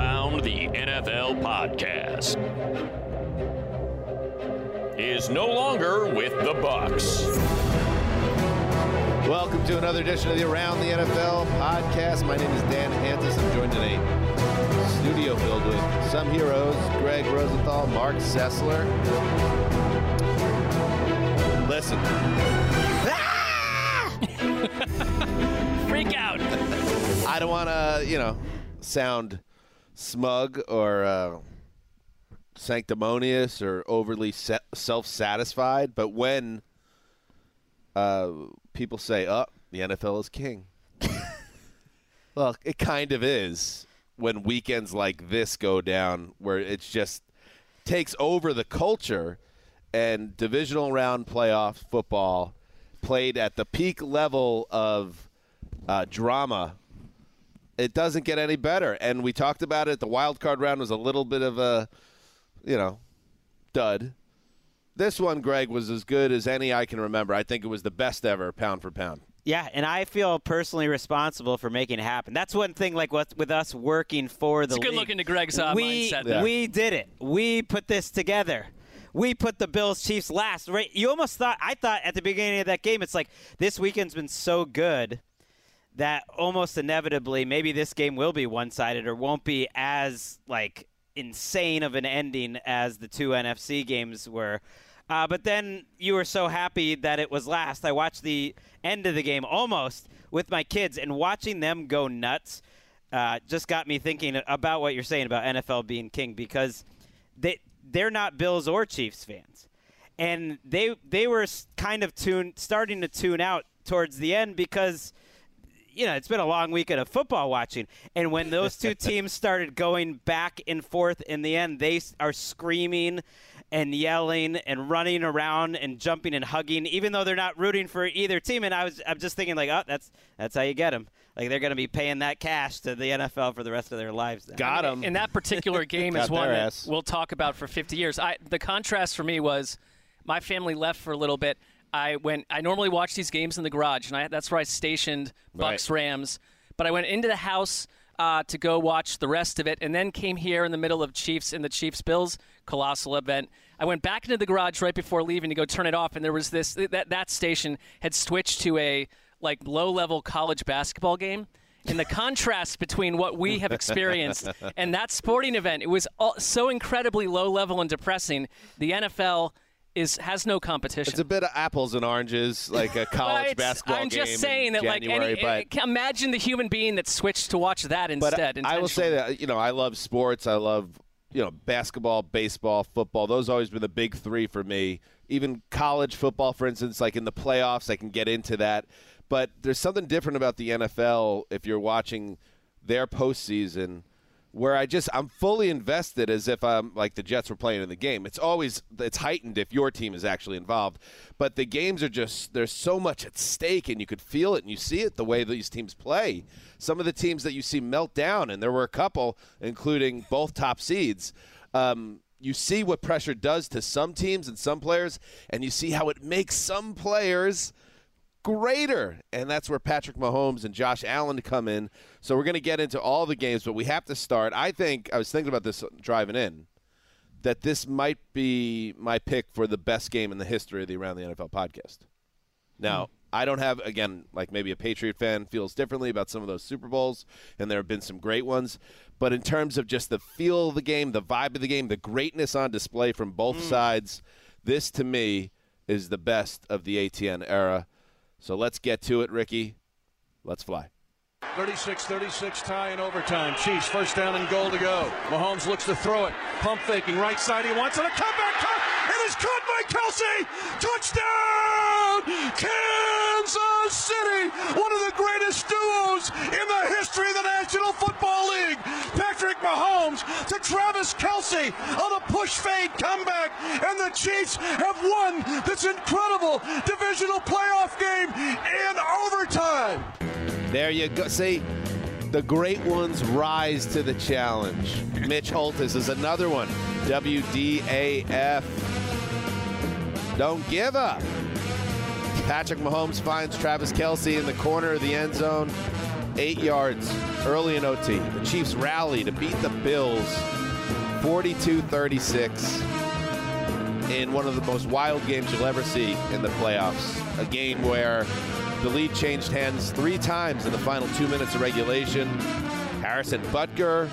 The Around the NFL podcast is no longer with the Bucs. Welcome to another edition of the Around the NFL podcast. My name is Dan Hanzus. I'm joined today studio filled with some heroes Greg Rosenthal, Marc Sessler. Listen. Freak out. I don't want to, you know, sound smug or uh, sanctimonious or overly se- self-satisfied, but when uh, people say, "Oh, the NFL is king," well, it kind of is when weekends like this go down, where it's just takes over the culture and divisional round playoff football played at the peak level of uh, drama it doesn't get any better. And we talked about it. The wild card round was a little bit of a, you know, dud. This one, Greg, was as good as any I can remember. I think it was the best ever, pound for pound. Yeah, and I feel personally responsible for making it happen. That's one thing, like with, with us working for the It's a good league. look into Greg's uh, we, mindset. Yeah. We did it. We put this together. We put the Bills Chiefs last. Right? You almost thought I thought at the beginning of that game, it's like this weekend's been so good that almost inevitably maybe this game will be one-sided or won't be as like insane of an ending as the two NFC games were. Uh, but then you were so happy that it was last. I watched the end of the game almost with my kids, and watching them go nuts uh, just got me thinking about what you're saying about NFL being king because they they're not Bills or Chiefs fans, and they they were kind of tune starting to tune out towards the end because you know, it's been a long weekend of football watching. And when those two teams started going back and forth in the end, they are screaming and yelling and running around and jumping and hugging, even though they're not rooting for either team. And I was, I'm just thinking like, oh, that's that's how you get them. Like they're going to be paying that cash to the NFL for the rest of their lives. Now. Got them. And that particular game is one that ass. we'll talk about for 50 years. I, the contrast for me was my family left for a little bit. I went. I normally watch these games in the garage, and I, that's where I stationed Bucs Rams. But I went into the house uh, to go watch the rest of it, and then came here in the middle of Chiefs and the Chiefs Bills colossal event. I went back into the garage right before leaving to go turn it off, and there was this that that station had switched to a like low level college basketball game. And the contrast between what we have experienced and that sporting event, it was all, so incredibly low level and depressing. The NFL is has no competition. It's a bit of apples and oranges, like a college basketball I'm game. just saying in that, like, any, but uh, imagine the human being that switched to watch that But instead. I will say that you know I love sports. I love you know basketball, baseball, football. Those always been the big three for me. Even college football, for instance, like in the playoffs, I can get into that. But there's something different about the NFL if you're watching their postseason where I just I'm fully invested as if I'm like the Jets were playing in the game. It's always it's heightened if your team is actually involved, but the games are just there's so much at stake, and you could feel it and you see it the way these teams play. Some of the teams that you see melt down, and there were a couple, including both top seeds. Um, you see what pressure does to some teams and some players, and you see how it makes some players greater. And that's where Patrick Mahomes and Josh Allen come in. So we're going to get into all the games, but we have to start. I think I was thinking about this driving in that this might be my pick for the best game in the history of the Around the NFL podcast. Now, mm. I don't have again like maybe a Patriot fan feels differently about some of those Super Bowls, and there have been some great ones. But in terms of just the feel of the game, the vibe of the game, the greatness on display from both mm. sides, this to me is the best of the ATN era. So let's get to it, Ricky. Let's fly. 36 36 tie in overtime. Chiefs first down and goal to go. Mahomes looks to throw it. Pump faking right side. He wants it. A comeback cut. It is caught by Kelce. Touchdown! Kansas City. One of the greatest duos in the history of the National Football League. Patrick Mahomes to Travis Kelce on a push fade comeback. And the Chiefs have won this incredible divisional playoff game in overtime. There you go. See, the great ones rise to the challenge. Mitch Holthus is another one. WDAF. Don't give up. Patrick Mahomes finds Travis Kelce in the corner of the end zone. Eight yards early in OT. The Chiefs rally to beat the Bills 42 36 in one of the most wild games you'll ever see in the playoffs. A game where the lead changed hands three times in the final two minutes of regulation. Harrison Butker,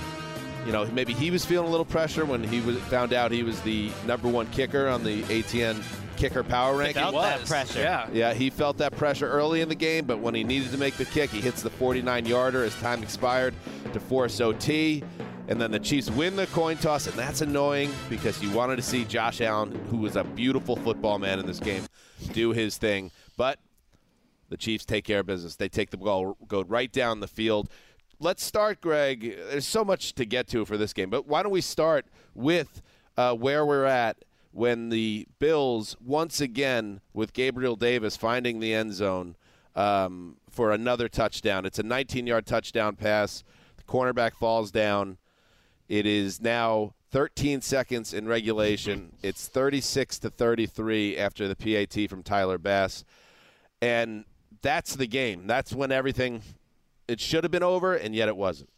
you know, maybe he was feeling a little pressure when he was found out he was the number one kicker on the ATN kicker power ranking. Felt that pressure. Yeah. Yeah, he felt that pressure early in the game, but when he needed to make the kick, he hits the 49 yarder as time expired to force OT. And then the Chiefs win the coin toss, and that's annoying because you wanted to see Josh Allen, who was a beautiful football man in this game, do his thing. But the Chiefs take care of business. They take the ball, go right down the field. Let's start, Greg. There's so much to get to for this game, but why don't we start with uh, where we're at when the Bills, once again, with Gabriel Davis finding the end zone um, for another touchdown. It's a 19 yard touchdown pass. The cornerback falls down. It is now 13 seconds in regulation. It's 36 to 33 after the PAT from Tyler Bass. And that's the game. That's when everything it should have been over, and yet it wasn't.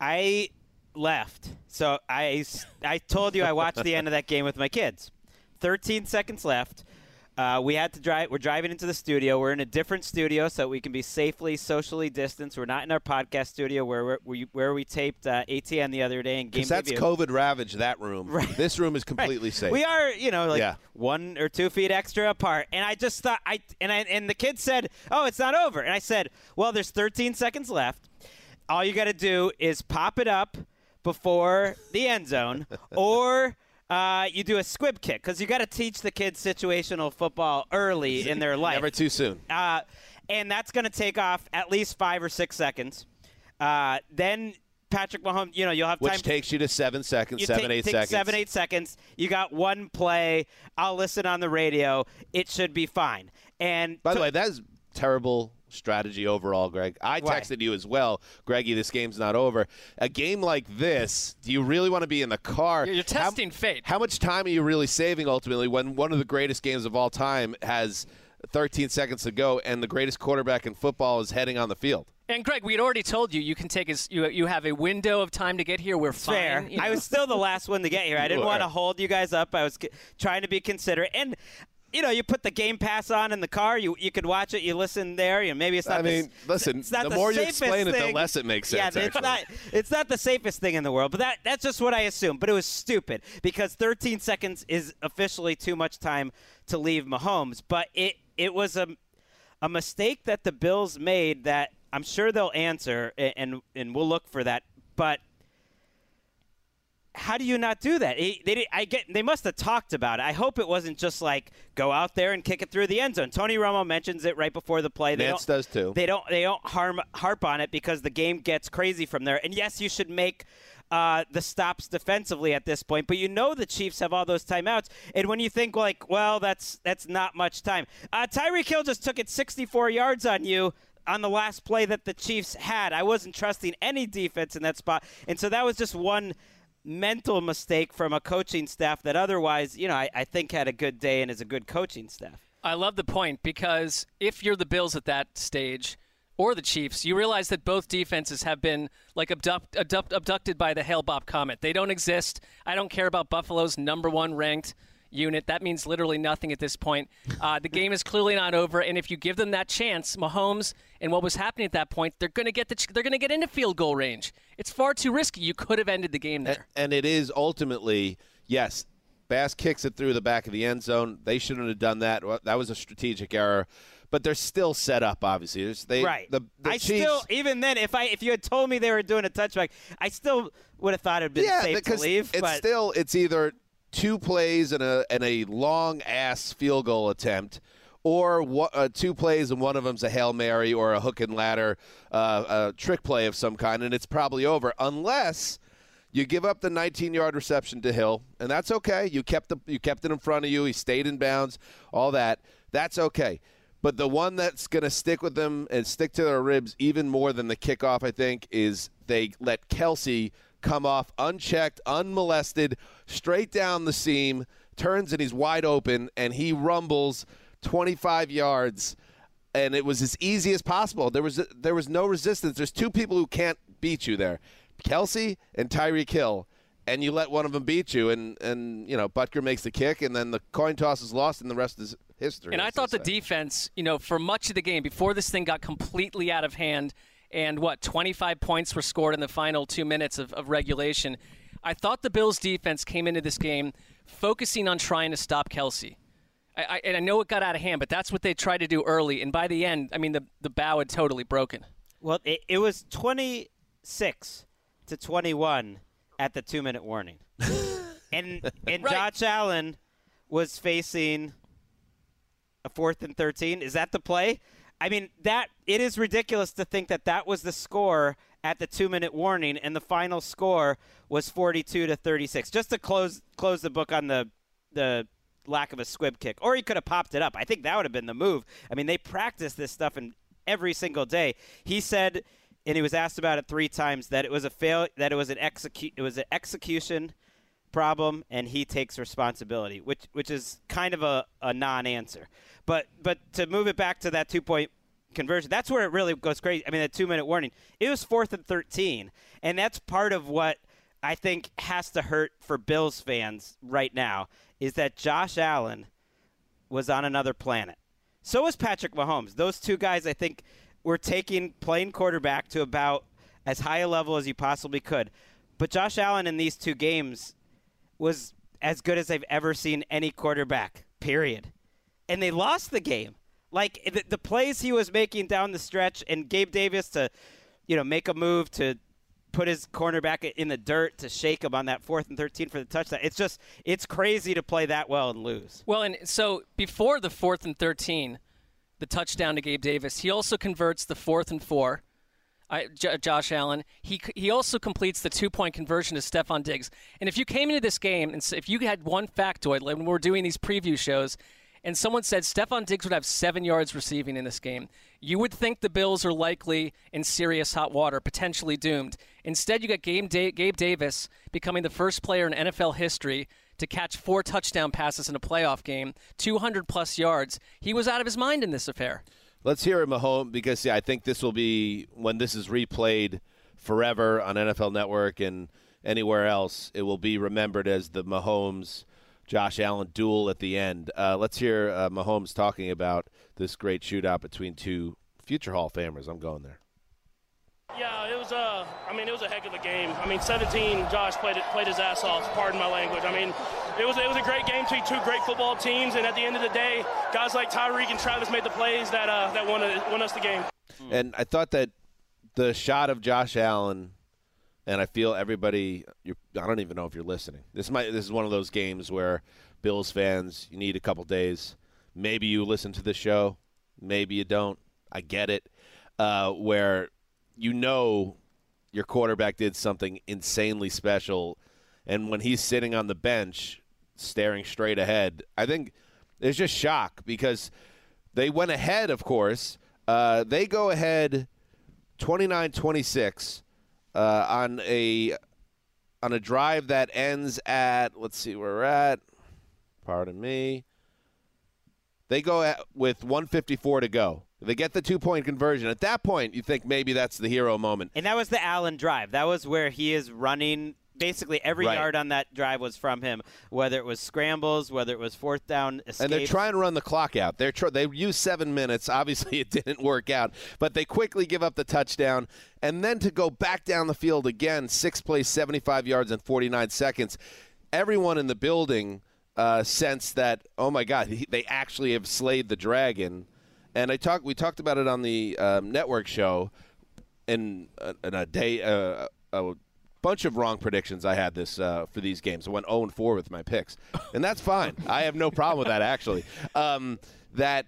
I left. So I, I told you I watched the end of that game with my kids. 13 seconds left. Uh, we had to drive. We're driving into the studio. We're in a different studio so we can be safely socially distanced. We're not in our podcast studio where we where we taped uh, ATN the other day and game. that's review. COVID ravaged that room. Right. This room is completely right. safe. We are, you know, like yeah. one or two feet extra apart. And I just thought I and I, and the kid said, "Oh, it's not over." And I said, "Well, there's 13 seconds left. All you got to do is pop it up before the end zone, or." uh, you do a squib kick because you got to teach the kids situational football early in their life. Never too soon. Uh, and that's going to take off at least five or six seconds. Uh, then Patrick Mahomes, you know, you'll have time. Which takes you to seven seconds, seven, take, eight take seconds. Seven, eight seconds. You got one play. I'll listen on the radio. It should be fine. And by to- the way, that's terrible strategy overall, Greg. I Why? texted you as well, Greggy. This game's not over. A game like this, do you really want to be in the car? You're, you're How- testing fate. How much time are you really saving ultimately when one of the greatest games of all time has 13 seconds to go and the greatest quarterback in football is heading on the field? And Greg, we had already told you you can take as you you have a window of time to get here. We're fine. fair. you know. I was still the last one to get here. I didn't want to hold you guys up. I was c- trying to be considerate. And you know, you put the Game Pass on in the car. You you could watch it. You listen there. You know, maybe it's not. I mean, s- listen, it's not the the more you explain it, the less it makes sense, Yeah, it's actually. not. It's not the safest thing in the world. But that that's just what I assumed. But it was stupid because 13 seconds is officially too much time to leave Mahomes. But it it was a a mistake that the Bills made that I'm sure they'll answer, a- and and we'll look for that. But how do you not do that? He, they, I get, they must have talked about it. I hope it wasn't just like go out there and kick it through the end zone. Tony Romo mentions it right before the play. They Nance don't- does too. They don't. They don't harm harp on it because the game gets crazy from there. And yes, you should make. Uh, the stops defensively at this point, but you know the Chiefs have all those timeouts, and when you think like, well, that's that's not much time. Uh, Tyreek Hill just took it 64 yards on you on the last play that the Chiefs had. I wasn't trusting any defense in that spot, and so that was just one mental mistake from a coaching staff that otherwise, you know, I, I think had a good day and is a good coaching staff. I love the point because if you're the Bills at that stage or the Chiefs, you realize that both defenses have been like abduct, abduct, abducted by the Hale-Bopp comet. They don't exist. I don't care about Buffalo's number one ranked unit. That means literally nothing at this point. Uh, the game is clearly not over, and if you give them that chance, Mahomes and what was happening at that point, they're going to get the, they're going to get into field goal range. It's far too risky. You could have ended the game there. And it is ultimately, yes, Bass kicks it through the back of the end zone. They shouldn't have done that. That was a strategic error. But they're still set up, obviously. There's- They, right. The, the I Chiefs, still, even then, if I if you had told me they were doing a touchback, I still would have thought it'd been yeah, safe to because leave. it's but still it's either two plays and a and a long ass field goal attempt, or what, uh, two plays and one of them's a hail mary or a hook and ladder, uh, trick play of some kind, and it's probably over unless. You give up the 19-yard reception to Hill, and that's okay. You kept the you kept it in front of you. He stayed in bounds. All that. That's okay. But the one that's going to stick with them and stick to their ribs even more than the kickoff, I think, is they let Kelce come off unchecked, unmolested, straight down the seam, turns and he's wide open, and he rumbles 25 yards. And it was as easy as possible. There was there was no resistance. There's two people who can't beat you there, Kelce and Tyreek Hill, and you let one of them beat you, and and you know Butker makes the kick, and then the coin toss is lost, and the rest is history. And I thought the say. defense, you know, for much of the game before this thing got completely out of hand, and what 25 points were scored in the final two minutes of, of regulation. I thought the Bills' defense came into this game focusing on trying to stop Kelce. I, I, and I know it got out of hand, but that's what they tried to do early. And by the end, I mean the the bow had totally broken. well, it, it was twenty six to twenty one at the two minute warning, and and Right. Josh Allen was facing a fourth and thirteen. Is that the play? I mean that it is ridiculous to think that that was the score at the two minute warning, and the final score was forty two to thirty six. Just to close close the book on the the lack of a squib kick, or he could have popped it up. I think that would have been the move. I mean, they practice this stuff in every single day. He said, and he was asked about it three times that it was a fail, that it was an execute, it was an execution problem, and he takes responsibility, which which is kind of a, a non-answer. But but to move it back to that two point conversion, that's where it really goes crazy. I mean, that two minute warning, it was fourth and thirteen, and that's part of what I think has to hurt for Bills fans right now is that Josh Allen was on another planet. So was Patrick Mahomes. Those two guys, I think, were taking playing quarterback to about as high a level as you possibly could. But Josh Allen in these two games was as good as I've ever seen any quarterback, period. And they lost the game. Like the, the plays he was making down the stretch and Gabe Davis to, you know, make a move to put his cornerback in the dirt to shake him on that fourth and 13 for the touchdown. It's just, it's crazy to play that well and lose. Well, and so before the fourth and 13, the touchdown to Gabe Davis, he also converts the fourth and four. I, J- Josh Allen. He he also completes the two point conversion to Stefon Diggs. And if you came into this game and if you had one factoid, like when we are doing these preview shows, and someone said Stefon Diggs would have seven yards receiving in this game, you would think the Bills are likely in serious hot water, potentially doomed. Instead, you got Gabe, Gabe Davis becoming the first player in NFL history to catch four touchdown passes in a playoff game, 200 plus yards. He was out of his mind in this affair. Let's hear it, Mahomes, because yeah, I think this will be when this is replayed forever on NFL Network and anywhere else. It will be remembered as the Mahomes Josh Allen duel at the end. Uh, let's hear uh, Mahomes talking about this great shootout between two future Hall of Famers. I'm going there. Yeah, it was a. I mean, it was a heck of a game. I mean, 17. Josh played it, played his ass off. Pardon my language. I mean, it was it was a great game between two great football teams, and at the end of the day, guys like Tyreek and Travis made the plays that uh, that won, won us the game. And I thought that the shot of Josh Allen and I feel everybody. I don't even know if you're listening. This might. This is one of those games where Bills fans, you need a couple days. Maybe you listen to the show. Maybe you don't. I get it. Uh, where you know your quarterback did something insanely special, and when he's sitting on the bench staring straight ahead, I think it's just shock because they went ahead. Of course, uh, they go ahead 29-26 uh, on a on a drive that ends at let's see where we're at. Pardon me. They go at, with 154 to go. They get the two point conversion. At that point, you think maybe that's the hero moment. And that was the Allen drive. That was where he is running. Basically, every Right. yard on that drive was from him, whether it was scrambles, whether it was fourth down escapes. And they're trying to run the clock out. They're tr- they use seven minutes. Obviously, it didn't work out, but they quickly give up the touchdown, and then to go back down the field again, six plays, seventy-five yards in forty-nine seconds. Everyone in the building uh, sensed that. Oh my God, he, they actually have slayed the dragon. And I talked. We talked about it on the um, network show in a, in a day. Uh, a bunch of wrong predictions I had this uh, for these games. I went 0 and 4 with my picks, and that's fine. I have no problem with that actually. Um, that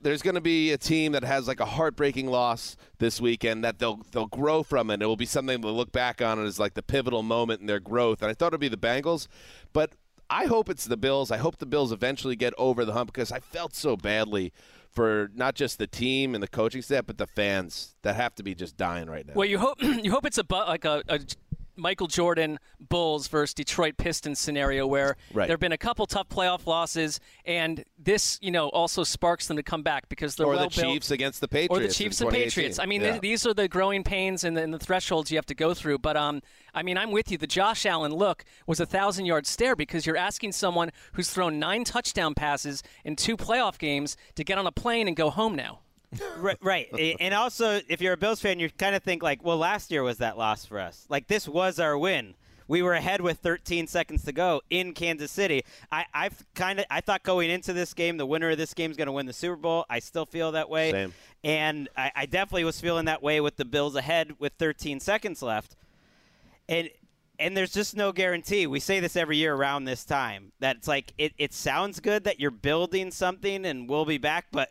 there's going to be a team that has like a heartbreaking loss this weekend that they'll they'll grow from it. It will be something to look back on as like the pivotal moment in their growth. And I thought it'd be the Bengals, but I hope it's the Bills. I hope the Bills eventually get over the hump because I felt so badly for not just the team and the coaching staff, but the fans that have to be just dying right now. Well, you hope you hope it's a bu- like a, a Michael Jordan Bulls versus Detroit Pistons scenario where Right. there have been a couple tough playoff losses, and this you know also sparks them to come back because they're or well the Chiefs against the Patriots. or the Chiefs and Patriots. I mean, Yeah. th- these are the growing pains and the, and the thresholds you have to go through. But um, I mean, I'm with you. The Josh Allen look was a thousand yard stare because you're asking someone who's thrown nine touchdown passes in two playoff games to get on a plane and go home now. right, right. And also, if you're a Bills fan, you kind of think like, well, last year was that loss for us. Like this was our win. We were ahead with 13 seconds to go in Kansas City. I, I've kind of I thought going into this game, the winner of this game is going to win the Super Bowl. I still feel that way. Same. And I, I definitely was feeling that way with the Bills ahead with 13 seconds left. And and there's just no guarantee. We say this every year around this time that it's like it, it sounds good that you're building something and we'll be back, but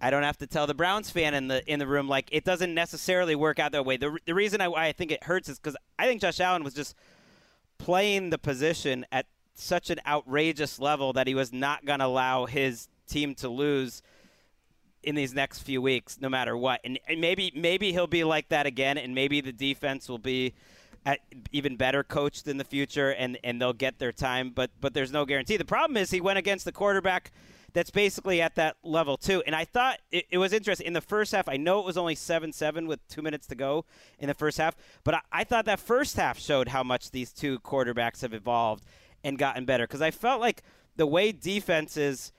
I don't have to tell the Browns fan in the in the room like it doesn't necessarily work out that way. The, the reason I, I think it hurts is because I think Josh Allen was just playing the position at such an outrageous level that he was not going to allow his team to lose in these next few weeks, no matter what. And, and maybe maybe he'll be like that again, and maybe the defense will be at, even better coached in the future, and, and they'll get their time. But but there's no guarantee. The problem is he went against the quarterback that's basically at that level too. And I thought it, it was interesting in the first half. I know it was only seven seven with two minutes to go in the first half, but I, I thought that first half showed how much these two quarterbacks have evolved and gotten better. Because I felt like the way defenses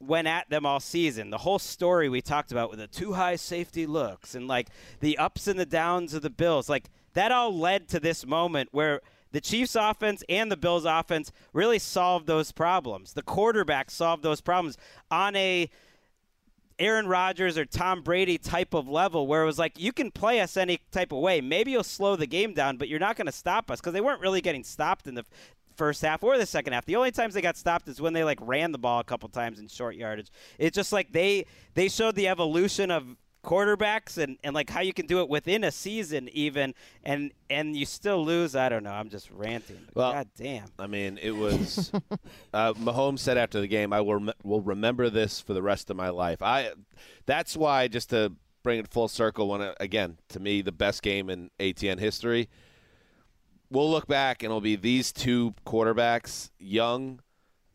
went at them all season. The whole story we talked about with the two high safety looks and like the ups and the downs of the Bills, like that all led to this moment where the Chiefs offense and the Bills offense really solved those problems. The quarterback solved those problems on a Aaron Rodgers or Tom Brady type of level where it was like you can play us any type of way. Maybe you'll slow the game down, but you're not going to stop us because they weren't really getting stopped in the first half or the second half. The only times they got stopped is when they like ran the ball a couple times in short yardage. It's just like they they showed the evolution of quarterbacks and, and like how you can do it within a season even and and you still lose. I don't know. I'm just ranting. Well, God damn. I mean, it was. uh, Mahomes said after the game, "I will rem- will remember this for the rest of my life." I. That's why, just to bring it full circle, when it, again to me the best game in ATN history. We'll look back and it'll be these two quarterbacks, young,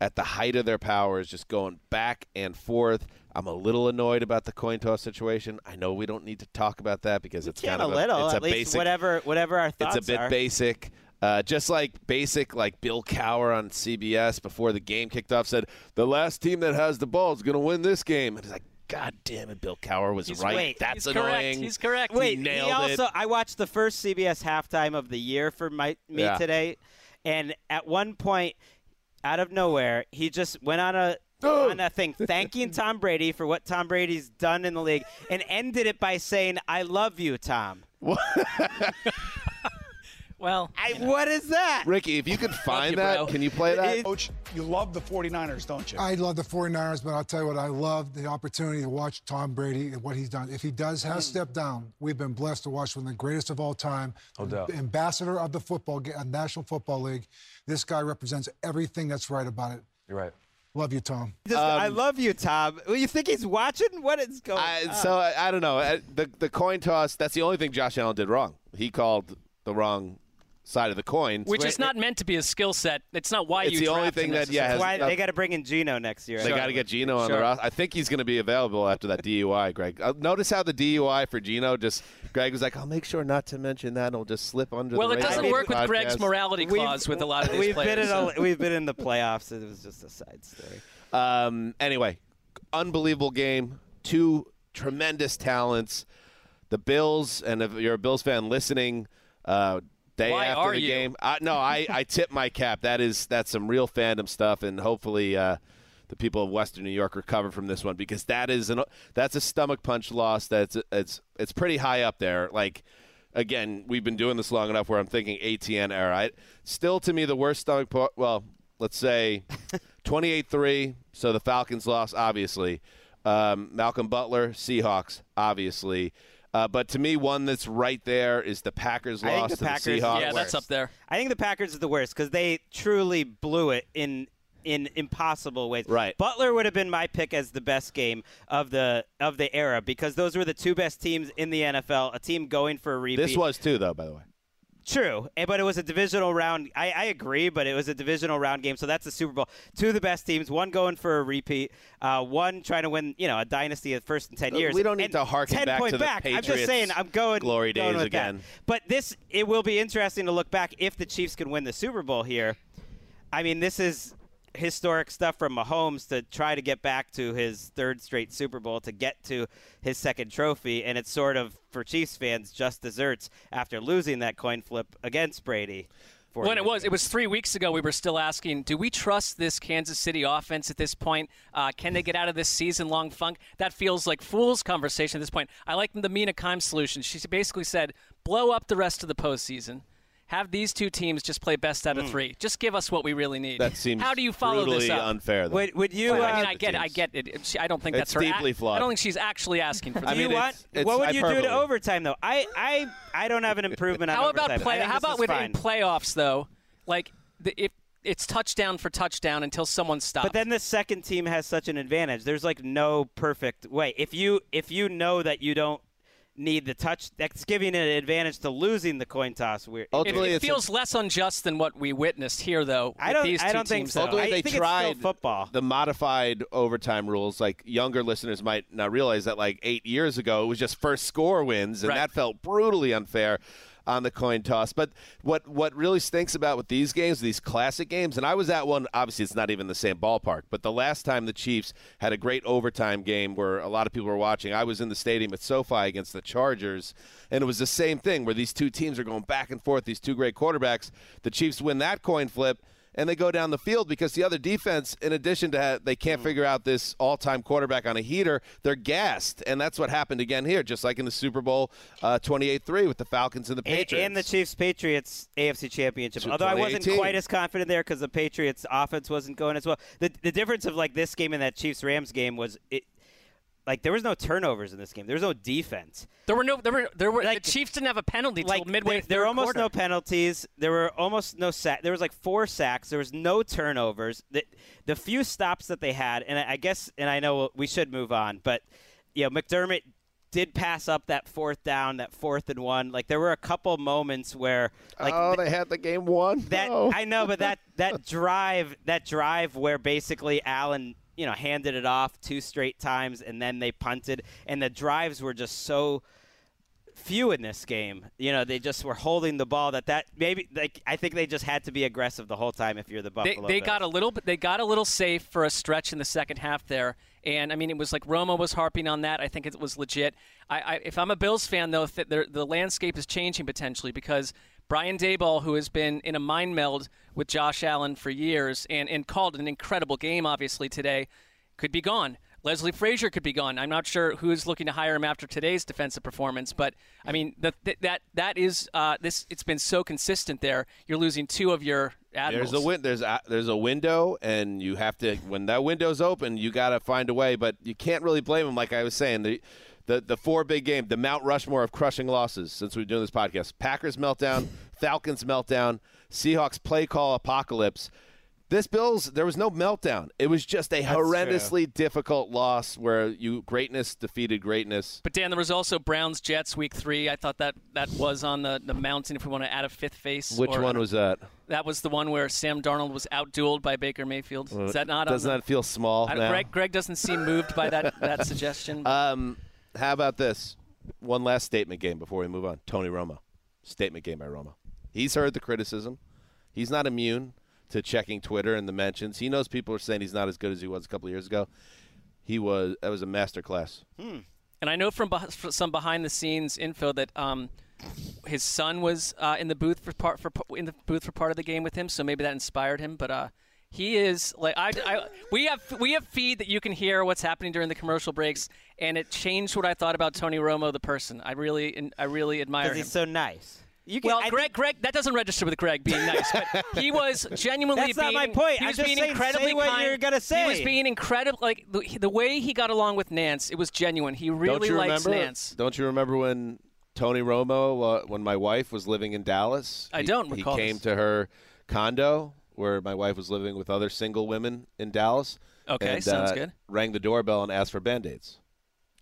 at the height of their powers, just going back and forth. I'm a little annoyed about the coin toss situation. I know we don't need to talk about that because it's Can kind a of little, it's at a least basic whatever whatever our thoughts it's a bit are. basic. Uh, just like basic, like Bill Cowher on CBS before the game kicked off said, the last team that has the ball is going to win this game. And it's like, God damn it, Bill Cowher was He's right. wait, That's He's annoying. correct. He's correct. Wait, He nailed he also it. I watched the first CBS halftime of the year for my me Yeah. today, and at one point, out of nowhere, he just went on a. on a thing thanking Tom Brady for what Tom Brady's done in the league, and ended it by saying, "I love you, Tom." Well, I, what is that? Ricky, if you could find you, that, bro. can you play that? Coach, you love the 49ers, don't you? I love the 49ers, but I'll tell you what, I love the opportunity to watch Tom Brady and what he's done. If he does has mm. stepped down, we've been blessed to watch one of the greatest of all time. No doubt. Ambassador of the football, ga- National Football League. This guy represents everything that's right about it. You're right. Love you, Tom. Just, I love you, Tom. Well, you think he's watching? What is going I, on? so I, I don't know. Uh, The the coin toss. That's the only thing Josh Allen did wrong. He called the wrong side of the coin. which is not meant to be a skill set. It's not why It's you It's the only thing that, yeah, has- Why they got to bring in Gino next year? They got to get Gino on Sure. the roster. I think he's going to be available after that DUI, Greg. Uh, notice how the DUI for Gino just Greg was like, "I'll make sure not to mention that. It'll just slip under Well, the it doesn't work the with Greg's podcast." morality We've- clause with a lot of these we've players. been in a, we've been in the playoffs. It was just a side story. Um, anyway, unbelievable game. Two tremendous talents. The Bills, and if you're a Bills fan listening, uh, day Why after are the you? game, I, no, I, I tip my cap. That is that's some real fandom stuff, and hopefully uh, the people of Western New York recover from this one because that is an that's a stomach punch loss. That's it's it's pretty high up there. Like again, we've been doing this long enough where I'm thinking ATN era. I, still, to me, the worst stomach. pu- Well, let's say 28-3. So the Falcons lost, obviously. Um, Malcolm Butler, Seahawks, obviously. Uh, but to me, one that's right there is the Packers I think loss the to Packers- the Seahawks. yeah, that's up there. I think the Packers is the worst because they truly blew it in in impossible ways. Right. Butler would have been my pick as the best game of the of the era because those were the two best teams in the NFL. A team going for a repeat. This was too, though. By the way, True, eh, but it was a divisional round. I, I agree, but it was a divisional round game, so that's the Super Bowl. Two of the best teams, one going for a repeat, uh, one trying to win, you know, a dynasty at first in ten Uh, years. we don't need And to harken ten back point to the back. I'm just Patriots saying, I'm going glory going days again. That. But this, it will be interesting to look back if the Chiefs can win the Super Bowl here. I mean, this is historic stuff from Mahomes to try to get back to his third straight Super Bowl to get to his second trophy, and it's sort of for Chiefs fans just desserts after losing that coin flip against Brady. When it was, ago. it was three weeks ago. We were still asking, do we trust this Kansas City offense at this point? Uh, can they get out of this season-long funk? That feels like fool's conversation at this point. I like the Mina Kimes solution. She basically said, blow up the rest of the postseason. Have these two teams just play best out of three. Just give us what we really need. Hmm. that seems How do you follow this up? unfair. Though. Would, would you? Well, uh, I mean, I get, it, I get it. She- I don't think It's that's her. deeply flawed. I don't think she's actually asking for that. I do you mean, want? it's- it's what would you do to overtime though? I, I, I don't have an improvement on How about overtime. Play? How about within fine. playoffs though? Like the, if it's touchdown for touchdown until someone stops. But then the second team has such an advantage. There's like no perfect way. If you if you know that you don't need the touch, that's giving an advantage to losing the coin toss. We're, it, Ultimately, it it's a- feels less unjust than what we witnessed here, though. I don't- These I don't think so. Ultimately, I they think it's still tried football. the modified overtime rules. Like younger listeners might not realize that, like eight years ago, it was just first score wins, and Right. that felt brutally unfair on the coin toss. But what what really stinks about with these games, these classic games, and I was at one. Obviously, it's not even the same ballpark. But the last time the Chiefs had a great overtime game where a lot of people were watching, I was in the stadium at SoFi against the Chargers, and it was the same thing where these two teams are going back and forth. These two great quarterbacks. The Chiefs win that coin flip and they go down the field because the other defense, in addition to ha- they can't figure out this all-time quarterback on a heater, they're gassed, and that's what happened again here, just like in the Super Bowl uh, 28-3 with the Falcons and the Patriots. and the Chiefs Patriots AFC Championship. Although I wasn't quite as confident there because the Patriots offense wasn't going as well. The the difference of like this game and that Chiefs Rams game was it. Like there was no turnovers in this game. There was no defense. There were no. There were. There were. Like- the Chiefs didn't have a penalty like till midway. there, there were almost quarter. no penalties. There were almost no sack. There was like four sacks. There was no turnovers. The the few stops that they had, and I I guess, and I know we should move on, but you know McDermott did pass up that fourth down, that fourth and one. Like there were a couple moments where like oh, th- they had the game won. that No. I know, but that that drive, that drive where basically Allen, you know, handed it off two straight times and then they punted, and the drives were just so few in this game. You know, they just were holding the ball. That that maybe like I think they just had to be aggressive the whole time if you're the They, Buffalo. they Bills. got a little. They got a little safe for a stretch in the second half there, and I mean it was like Romo was harping on that. I think it was legit. I, I if I'm a Bills fan though, th- the landscape is changing potentially because Brian Daboll, who has been in a mind meld with Josh Allen for years and and called an incredible game, obviously today, could be gone. Leslie Frazier could be gone. I'm not sure who's looking to hire him after today's defensive performance, but I mean the, that that is uh, this. It's been so consistent there. You're losing two of your admirals. There's a win- there's a, there's a window, and you have to when that window's open, you got to find a way. But you can't really blame him. Like I was saying, the the the four big game, the Mount Rushmore of crushing losses since we've been doing this podcast: Packers meltdown, Falcons meltdown, Seahawks play call apocalypse. This Bills, there was no meltdown. It was just a horrendously difficult loss where you greatness defeated greatness. But Dan, there was also Browns Jets week three. I thought that that was on the, the mountain. If we want to add a fifth face, Which one was that? That was the one where Sam Darnold was outdueled by Baker Mayfield. Is that not? Doesn't the- that feel small? Greg, Greg doesn't seem moved by that that suggestion. Um, how about this? One last statement game before we move on. Tony Romo. Statement game by Romo. He's heard the criticism. He's not immune to checking Twitter and the mentions. He knows people are saying he's not as good as he was a couple years ago. He was that was a master class. And I know from from some behind the scenes info that um, his son was uh, in the booth for part for in the booth for part of the game with him, so maybe that inspired him. But uh, he is like I, I we have we have feed that you can hear what's happening during the commercial breaks, and it changed what I thought about Tony Romo the person. I really I really admire him. he's so nice. You can, well, I Greg, Greg, that doesn't register with Greg being nice. But he was genuinely That's not my point. He I'm was just being saying, incredibly say what kind. you're gonna say. He was say. being incredible. Like the, the way he got along with Nance, it was genuine. He really don't you likes remember? Nance. Don't you remember when Tony Romo, uh, when my wife was living in Dallas? I he- don't He came this. to her condo where my wife was living with other single women in Dallas. Okay, and, sounds uh, good. Rang the doorbell and asked for band aids.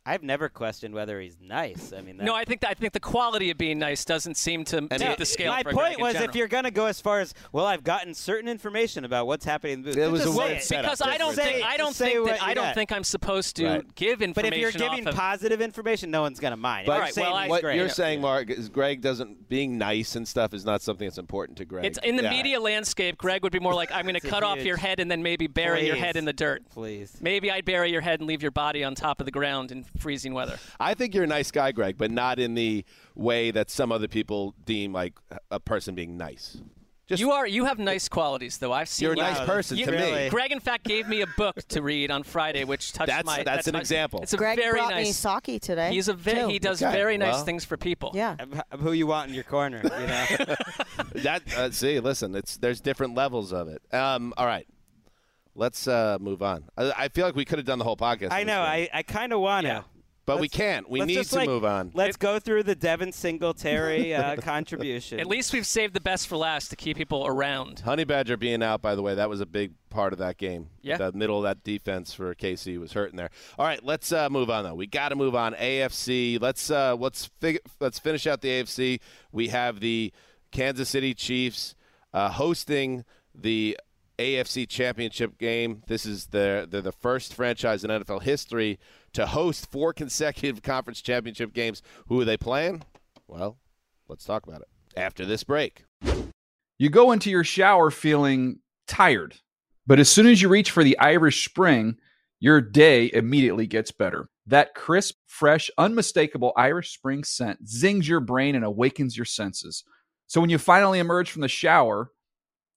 I've never questioned whether he's nice. I mean, that, No, I think that, I think the quality of being nice doesn't seem to tip No, the scale. My for point Greg in was, if you're going to go as far as, well, I've gotten certain information about what's happening in the booth. It was just a say weird it. because I don't Say- think I don't think that I don't got. think I'm supposed to Right. give But information. if you're giving of, positive information, no one's going to mind. But If you're right, saying well, I- what great. you're saying, Marc, is Greg doesn't being nice and stuff is not something that's important to Greg. it's in the Yeah. media landscape. Greg would be more like, I'm going to cut off your head and then maybe bury your head in the dirt. Please. Maybe I'd bury your head and leave your body on top of the ground in freezing weather. I think you're a nice guy, Greg, but not in the way that some other people deem like a person being nice. Just you are you have nice qualities though. I've seen You're a you- nice person you- to me. Greg, in fact, gave me a book to read on Friday, which touched That's- my. that's an my- example. It's a Greg very brought nice. me sake today. He's a ve- he does Okay, very nice well. things for people. Yeah. I'm, I'm who you want in your corner. You know. that uh, see, listen, it's there's different levels of it. Um, all right, let's uh, move on. I, I feel like we could have done the whole podcast. I know. this I, I kind of want to. Yeah. but we let's- can't. We need just, to like, move on. Let's go through the Devin Singletary uh, contribution. At least we've saved the best for last to keep people around. Honey Badger being out, by the way, that was a big part of that game. Yeah. The middle of that defense for KC was hurting there. All right, let's uh, move on though. We got to move on. AFC. Let's uh, let's fig- let's finish out the AFC. We have the Kansas City Chiefs uh, hosting the AFC Championship game. This is the they're the first franchise in NFL history to host four consecutive conference championship games. Who are they playing? Well, let's talk about it after this break. You go into your shower feeling tired, but as soon as you reach for the Irish Spring, your day immediately gets better. That crisp, fresh, unmistakable Irish Spring scent zings your brain and awakens your senses. So when you finally emerge from the shower,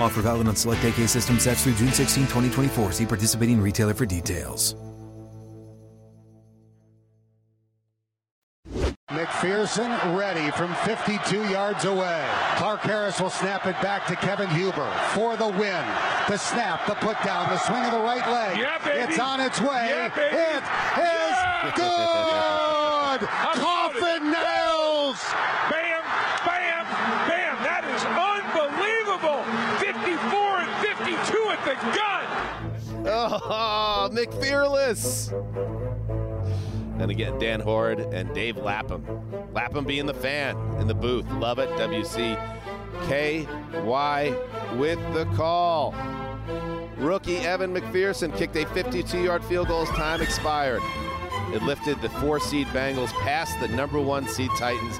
Offer valid on select AK system sets through June 16, 2024. See participating retailer for details. McPherson ready from 52 yards away. Clark Harris will snap it back to Kevin Huber for the win. The snap, the put down, the swing of the right leg. Yeah. It's on its way. Yeah, baby. it is good. Coffin nails. Oh. And again, Dan Hoard and Dave Lapham. Lapham being the fan in the booth. Love it. WCKY with the call. Rookie Evan McPherson kicked a 52 yard field goal as time expired. It lifted the four seed Bengals past the number one seed Titans.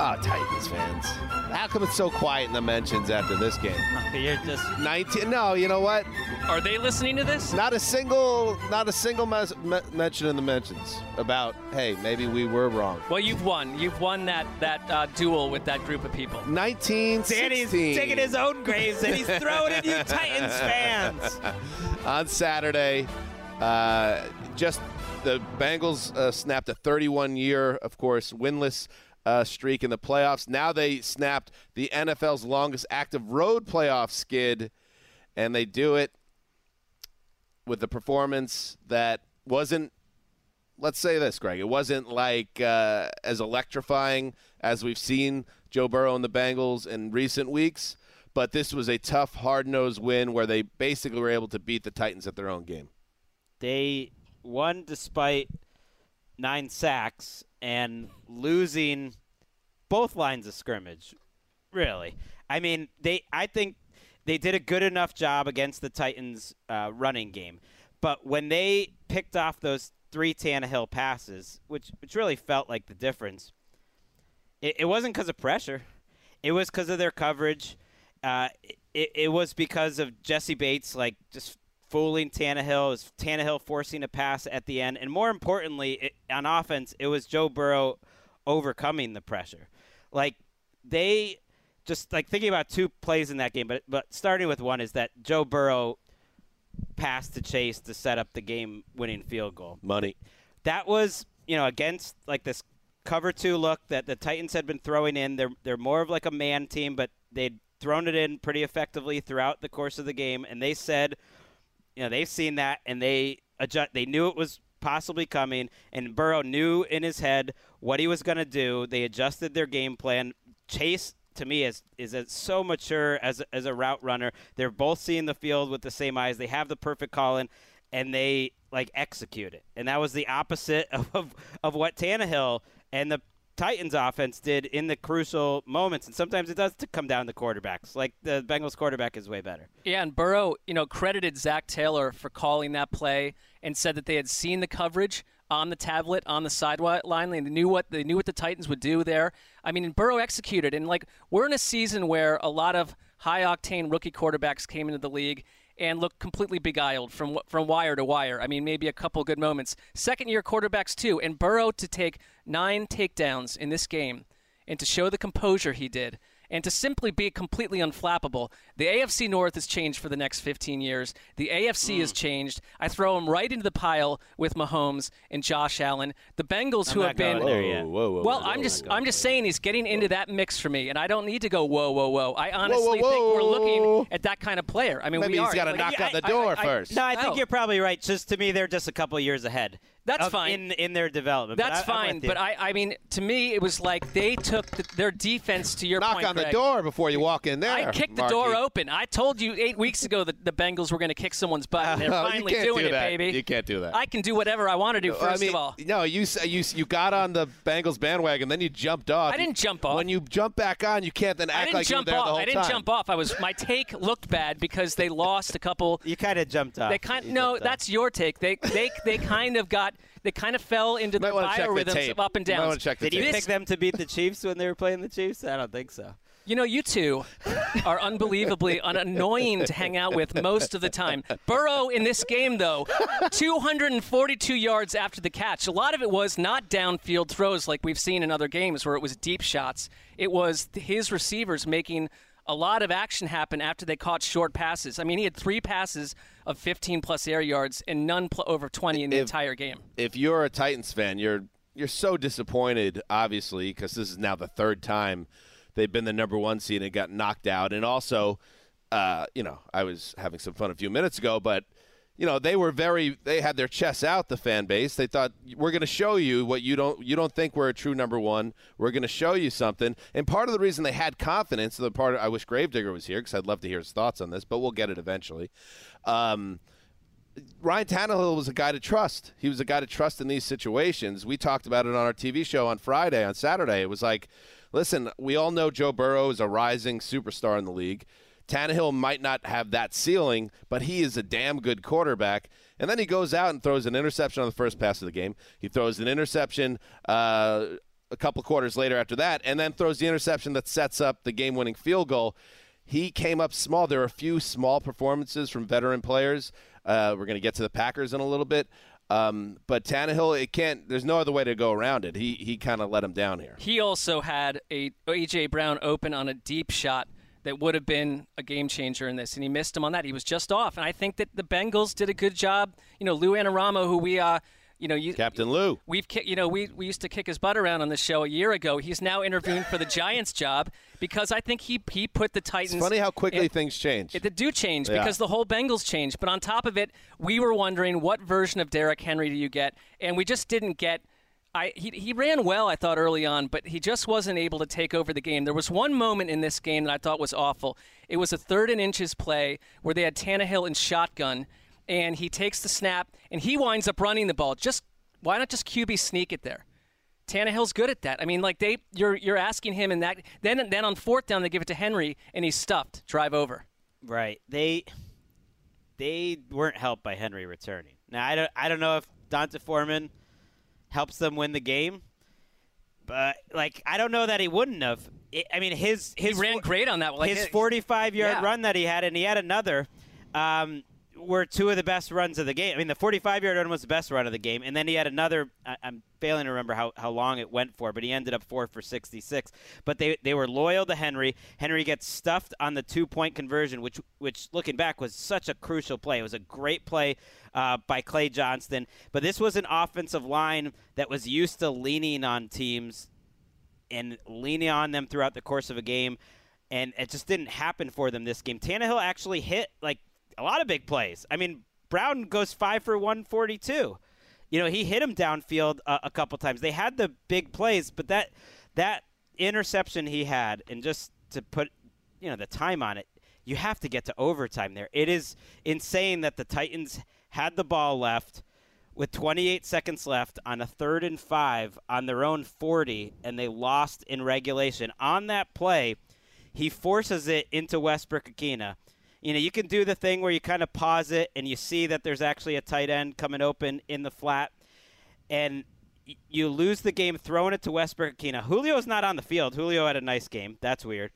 Ah, Titans fans. How come it's so quiet in the mentions after this game? You're just 19. No, you know what? Are they listening to this? Not a single, not a single mes- me- mention in the mentions about, hey, maybe we were wrong. Well, you've won. You've won that that uh, duel with that group of people. 19 Danny's taking his own graves and he's throwing it at you Titans fans. on Saturday. Uh, just the Bengals uh, snapped a 31 year, of course, winless uh, streak in the playoffs. Now they snapped the NFL's longest active road playoff skid, and they do it with the performance that wasn't. Let's say this, Greg. It wasn't like uh, as electrifying as we've seen Joe Burrow and the Bengals in recent weeks, but this was a tough, hard-nosed win where they basically were able to beat the Titans at their own game. They won despite nine sacks and losing both lines of scrimmage. Really, I mean, they. I think they did a good enough job against the Titans' uh, running game, but when they picked off those three Tannehill passes, which which really felt like the difference, it, it wasn't because of pressure. It was because of their coverage. Uh, it, it was because of Jessie Bates, like just fooling Tannehill. Was Tannehill forcing a pass at the end, and more importantly, it, on offense, it was Joe Burrow overcoming the pressure. Like they just like thinking about two plays in that game, but but starting with one is that Joe Burrow passed to Chase to set up the game-winning field goal. Money. That was you know against like this cover two look that the Titans had been throwing in. They're they're more of like a man team, but they'd thrown it in pretty effectively throughout the course of the game, and they said you know they've seen that and they adjust. They knew it was possibly coming, and Burrow knew in his head what he was going to do. They adjusted their game plan. Chase to me is is so mature as as a route runner. They're both seeing the field with the same eyes. They have the perfect call in, and they like execute it. And that was the opposite of of, of what Tannehill and the Titans offense did in the crucial moments. And sometimes it does to come down to quarterbacks. Like the Bengals quarterback is way better. Yeah, and Burrow, you know, credited Zac Taylor for calling that play and said that they had seen the coverage on the tablet on the sideline. They knew what they knew what the Titans would do there. I mean, Burrow executed, and like we're in a season where a lot of high octane rookie quarterbacks came into the league and looked completely beguiled from from wire to wire. I mean, maybe a couple good moments. Second year quarterbacks too, and Burrow to take nine takedowns in this game and to show the composure he did and to simply be completely unflappable. The AFC North has changed for the next 15 years. The AFC hmm. has changed. I throw him right into the pile with Mahomes and Josh Allen. The Bengals, I'm who not have been going there yet. Whoa, whoa, well, whoa, I'm just I'm just saying he's getting into that mix for me, and I don't need to go whoa whoa whoa. I honestly whoa, think we're looking at that kind of player. I mean, Maybe we he's are. gotta Like, knock yeah, on the door I- I- first. No, I think Oh. you're probably right. Just to me, they're just a couple years ahead. That's of- fine. in in their development. That's I- I'm fine, but I, I mean, to me, it was like they took the, their defense to your Knock point. on the door before you walk in there. I kicked the Marky. door open. I told you eight weeks ago that the Bengals were going to kick someone's butt. and They're No, you finally can't doing do it, that. baby. You can't do that. I can do whatever I want to do. First I mean, of all, no, you you you got on the Bengals bandwagon, then you jumped off. I didn't jump off. When you jump back on, you can't then I act didn't like jump you were there off. the whole I didn't time. jump off. I was my take looked bad because they lost a couple. you kind of jumped off. They kind no, jumped off. that's your take. They they they kind of got they kind of fell into the might wanna biorhythms of up and down. might downs. wanna check the Did you tape. pick them to beat the Chiefs when they were playing the Chiefs? I don't think so. You know, you two are unbelievably un- annoying to hang out with most of the time. Burrow in this game, though, 242 yards after the catch. A lot of it was not downfield throws like we've seen in other games where it was deep shots. It was his receivers making a lot of action happen after they caught short passes. I mean, he had three passes of 15 plus air yards and none pl- over 20 in the If- entire game. if you're a Titans fan, you're you're so disappointed, obviously, because this is now the third time they've been the number one seed and got knocked out. And also, uh, you know, I was having some fun a few minutes ago, but you know, they were very they had their chests out. The fan base, they thought we're going to show you what you don't you don't think we're a true number one. We're going to show you something. And part of the reason they had confidence, the part I wish Gravedigger was here because I'd love to hear his thoughts on this, but we'll get it eventually. Um, Ryan Tannehill was a guy to trust. He was a guy to trust in these situations. We talked about it on our TV show on Friday, on Saturday. It was like, listen, we all know Joe Burrow is a rising superstar in the league. Tannehill might not have that ceiling, but he is a damn good quarterback. And then he goes out and throws an interception on the first pass of the game. He throws an interception uh, a couple quarters later after that, and then throws the interception that sets up the game winning field goal. He came up small. There are a few small performances from veteran players. Uh, we're going to get to the Packers in a little bit. Um, but Tannehill, it can't. There's no other way to go around it. He he kind of let him down here. He also had a AJ Brown open on a deep shot that would have been a game changer in this, and he missed him on that. He was just off, and I think that the Bengals did a good job. You know, Lou Anarumo, who we uh, you know, you, Captain Lou. We've ki- you know we we used to kick his butt around on the show a year ago. He's now interviewing for the Giants job because I think he he put the Titans. It's funny how quickly it- things change. It, do change Yeah. because the whole Bengals changed. But on top of it, we were wondering what version of Derrick Henry do you get, and we just didn't get. I, he, he ran well, I thought, early on, but he just wasn't able to take over the game. There was one moment in this game that I thought was awful. It was a third and inches play where they had Tannehill in shotgun, and he takes the snap, and he winds up running the ball. Just Why not just QB sneak it there? Tannehill's good at that. I mean, like they, you're you're asking him, and that then then on fourth down they give it to Henry, and he's stuffed. Drive over. Right. They they weren't helped by Henry returning. Now I don't I don't know if D'Onta Foreman helps them win the game, but like I don't know that he wouldn't have. I I mean his his he ran great on that. Like his 45 yard Yeah. run that he had, and he had another. Um, were two of the best runs of the game. I mean, the 45 yard run was the best run of the game, and then he had another. I, I'm failing to remember how, how long it went for, but he ended up four for 66. But they they were loyal to Henry. Henry gets stuffed on the two point conversion, which which looking back was such a crucial play. It was a great play uh, by Clay Johnston. But this was an offensive line that was used to leaning on teams and leaning on them throughout the course of a game, and it just didn't happen for them this game. Tannehill actually hit like a lot of big plays. I mean, Brown goes five for 142. You know, he hit him downfield a, a couple times. They had the big plays, but that that interception he had, and just to put you know the time on it, you have to get to overtime there. It is insane that the Titans had the ball left with 28 seconds left on a third and five on their own 40, and they lost in regulation. On that play, he forces it into Westbrook-Ikhine. You know, you can do the thing where you kind of pause it and you see that there's actually a tight end coming open in the flat, and you lose the game throwing it to Westbrook-Ikhine. Julio's not on the field. Julio had a nice game. That's weird.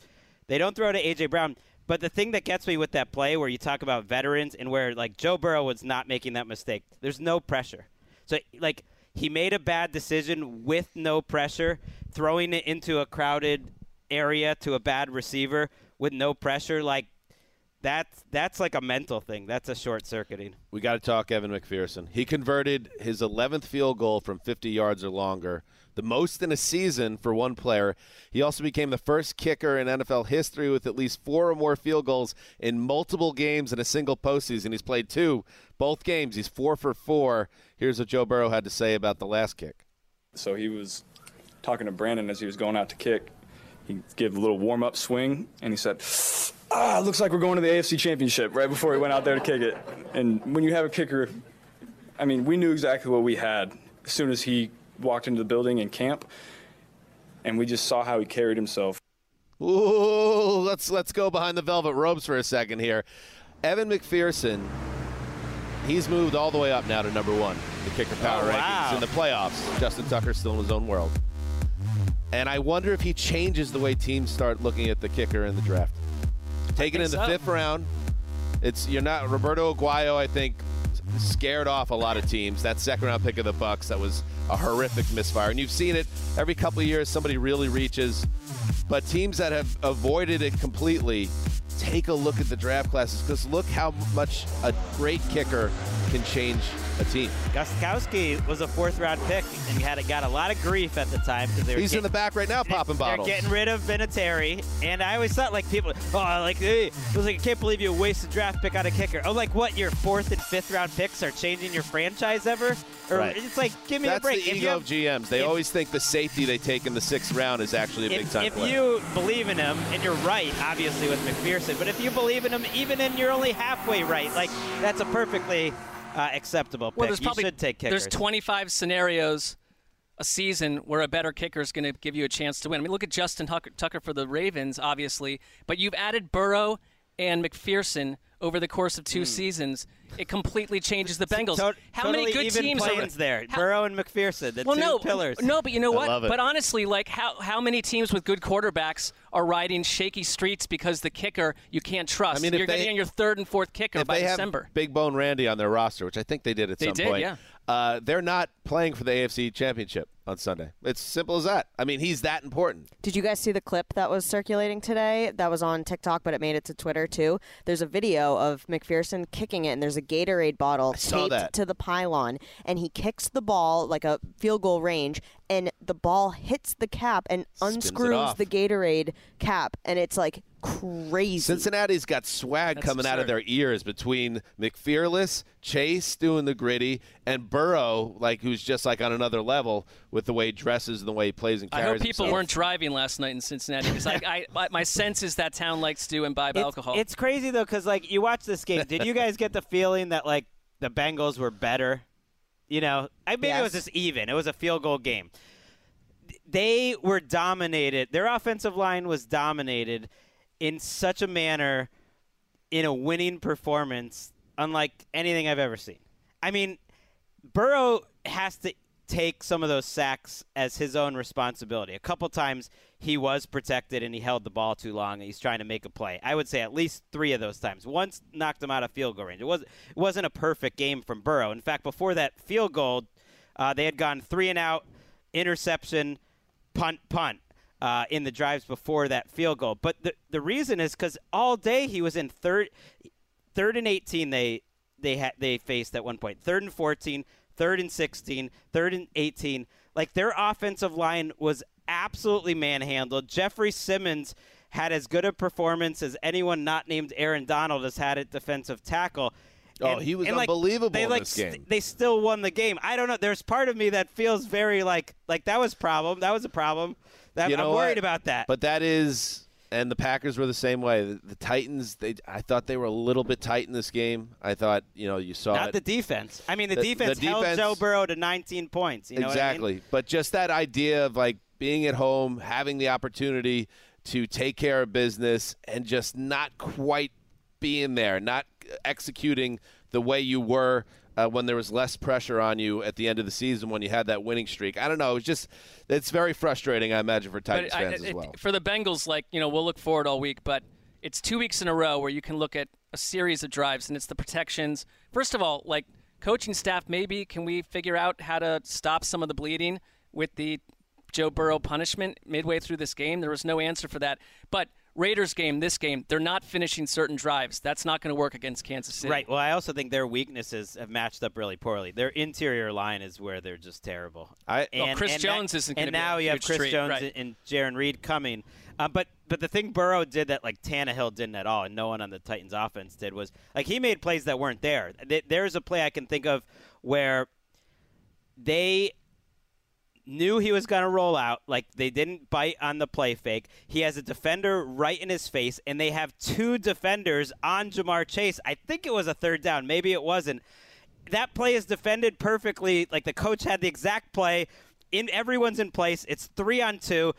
They don't throw to A.J. Brown. But the thing that gets me with that play where you talk about veterans and where, like, Joe Burrow was not making that mistake, there's no pressure. So, like, he made a bad decision with no pressure, throwing it into a crowded area to a bad receiver with no pressure. Like, that's that's like a mental thing. That's a short circuiting. We got to talk Evan McPherson. He converted his 11th field goal from 50 yards or longer, the most in a season for one player. He also became the first kicker in NFL history with at least four or more field goals in multiple games in a single postseason. He's played two, both games. He's four for four. Here's what Joe Burrow had to say about the last kick. So he was talking to Brandon as he was going out to kick. He gave a little warm up swing, and he said, "Ah, looks like we're going to the AFC Championship." Right before he went out there to kick it. And when you have a kicker, I mean, we knew exactly what we had as soon as he walked into the building in camp, and we just saw how he carried himself. Ooh, let's let's go behind the velvet ropes for a second here. Evan McPherson, he's moved all the way up now to number one, the kicker power Oh, rankings in the playoffs. Justin Tucker still in his own world. And I wonder if he changes the way teams start looking at the kicker in the draft. Taken in the so. fifth round, it's you're not Roberto Aguayo. I think scared off a lot of teams. That second round pick of the Bucs that was a horrific misfire, and you've seen it every couple of years. Somebody really reaches, but teams that have avoided it completely take a look at the draft classes because look how much a great kicker can change a team. Gostkowski was a fourth round pick and he had got a lot of grief at the time because they were He's in the back right now, popping bottles. They're getting rid of Vinatieri, and I always thought like people, oh, like hey, it was like I can't believe you wasted a draft pick on a kicker. Oh, like what? Your fourth and fifth round picks are changing your franchise ever? Or Right. it's like give me That's a break. That's the ego you of GMs. They if- always think the safety they take in the sixth round is actually a big if, time if play. you believe in him, and you're right, obviously with McPherson, but if you believe in him, even in you're only halfway right, like that's a perfectly uh, acceptable pick. Well, there's you probably should take kickers. there's 25 scenarios a season where a better kicker is going to give you a chance to win. I mean, look at Justin Tucker, Tucker for the Ravens, obviously, but you've added Burrow and McPherson over the course of two seasons. It completely changes the Bengals. To- How many good even teams are plans there? Burrow and McPherson, the well, two no, pillars. No, but you know I what? love it. But honestly, like how how many teams with good quarterbacks are riding shaky streets because the kicker you can't trust? I mean, you're they- getting your third and fourth kicker if by they December. have Big Bone Randy on their roster, which I think they did at They some did, point, yeah. uh, they're not playing for the AFC Championship on Sunday. It's simple as that. I mean, he's that important. Did you guys see the clip that was circulating today? That was on TikTok, but it made it to Twitter too. There's a video of McPherson kicking it, and there's a Gatorade bottle taped that. to the pylon, and he kicks the ball like a field goal range, and the ball hits the cap and Spins unscrews off. the Gatorade cap, and it's like crazy. Cincinnati's got swag That's coming out of their ears between McFearless, Chase doing the gritty, and Burrow, like who's just like on another level with the way he dresses and the way he plays and carries. I carries. hope people himself. weren't driving last night in Cincinnati because I, I, my- my sense is that town likes to imbibe It's- alcohol. It's crazy though, because like you watch this game. Did you guys get the feeling that like the Bengals were better? You know, I maybe it was just even. It was a field goal game. They were dominated. Their offensive line was dominated in such a manner in a winning performance, unlike anything I've ever seen. I mean, Burrow has to take some of those sacks as his own responsibility. A couple times he was protected and he held the ball too long and he's trying to make a play. I would say at least three of those times. Once knocked him out of field goal range. It was it wasn't a perfect game from Burrow. In fact, before that field goal, uh, they had gone three and out, interception, punt, punt. Uh, in the drives before that field goal, but the the reason is because all day he was in third, third and 18 they they had they faced at one point third and 14 third and 16 third and 18 like their offensive line was absolutely manhandled. Jeffery simmons had as good a performance as anyone not named aaron donald has had at defensive tackle. Oh, he was like, unbelievable they in like this game. st- they still won the game. I don't know. There's part of me that feels very like like that was problem. That was a problem. That, You know i'm worried what? about that. But that is, and the Packers were the same way. The, the Titans, they, I thought they were a little bit tight in this game. I thought, you know, you saw not it. the defense i mean the, The- the defense held joe burrow to 19 points you know what I mean? exactly. But just that idea of like being at home, having the opportunity to take care of business, and just not quite being there, not executing the way you were uh, when there was less pressure on you at the end of the season when you had that winning streak. I don't know. It's just it's very frustrating. I imagine for Titans I- fans as well. For the Bengals, like you know, we'll look forward all week, but it's two weeks in a row where you can look at a series of drives, and it's the protections. First of all, like coaching staff, maybe can we figure out how to stop some of the bleeding with the Joe Burrow punishment midway through this game? There was no answer for that, but. Raiders game, this game, they're not finishing certain drives. That's not going to work against Kansas City. Right. Well, I also think their weaknesses have matched up really poorly. Their interior line is where they're just terrible. I Well, Chris Jones that- isn't And be a now you have Chris treat, Jones right. and Jarran Reed coming. Uh, but but the thing Burrow did that like Tannehill didn't at all, and no one on the Titans offense did was like he made plays that weren't there. There's a play I can think of where they knew he was going to roll out. Like they didn't bite on the play fake. He has a defender right in his face, and they have two defenders on Ja'Marr Chase. I think it was a third down. Maybe it wasn't. That play is defended perfectly. Like the coach had the exact play. In everyone's in place. It's three on two.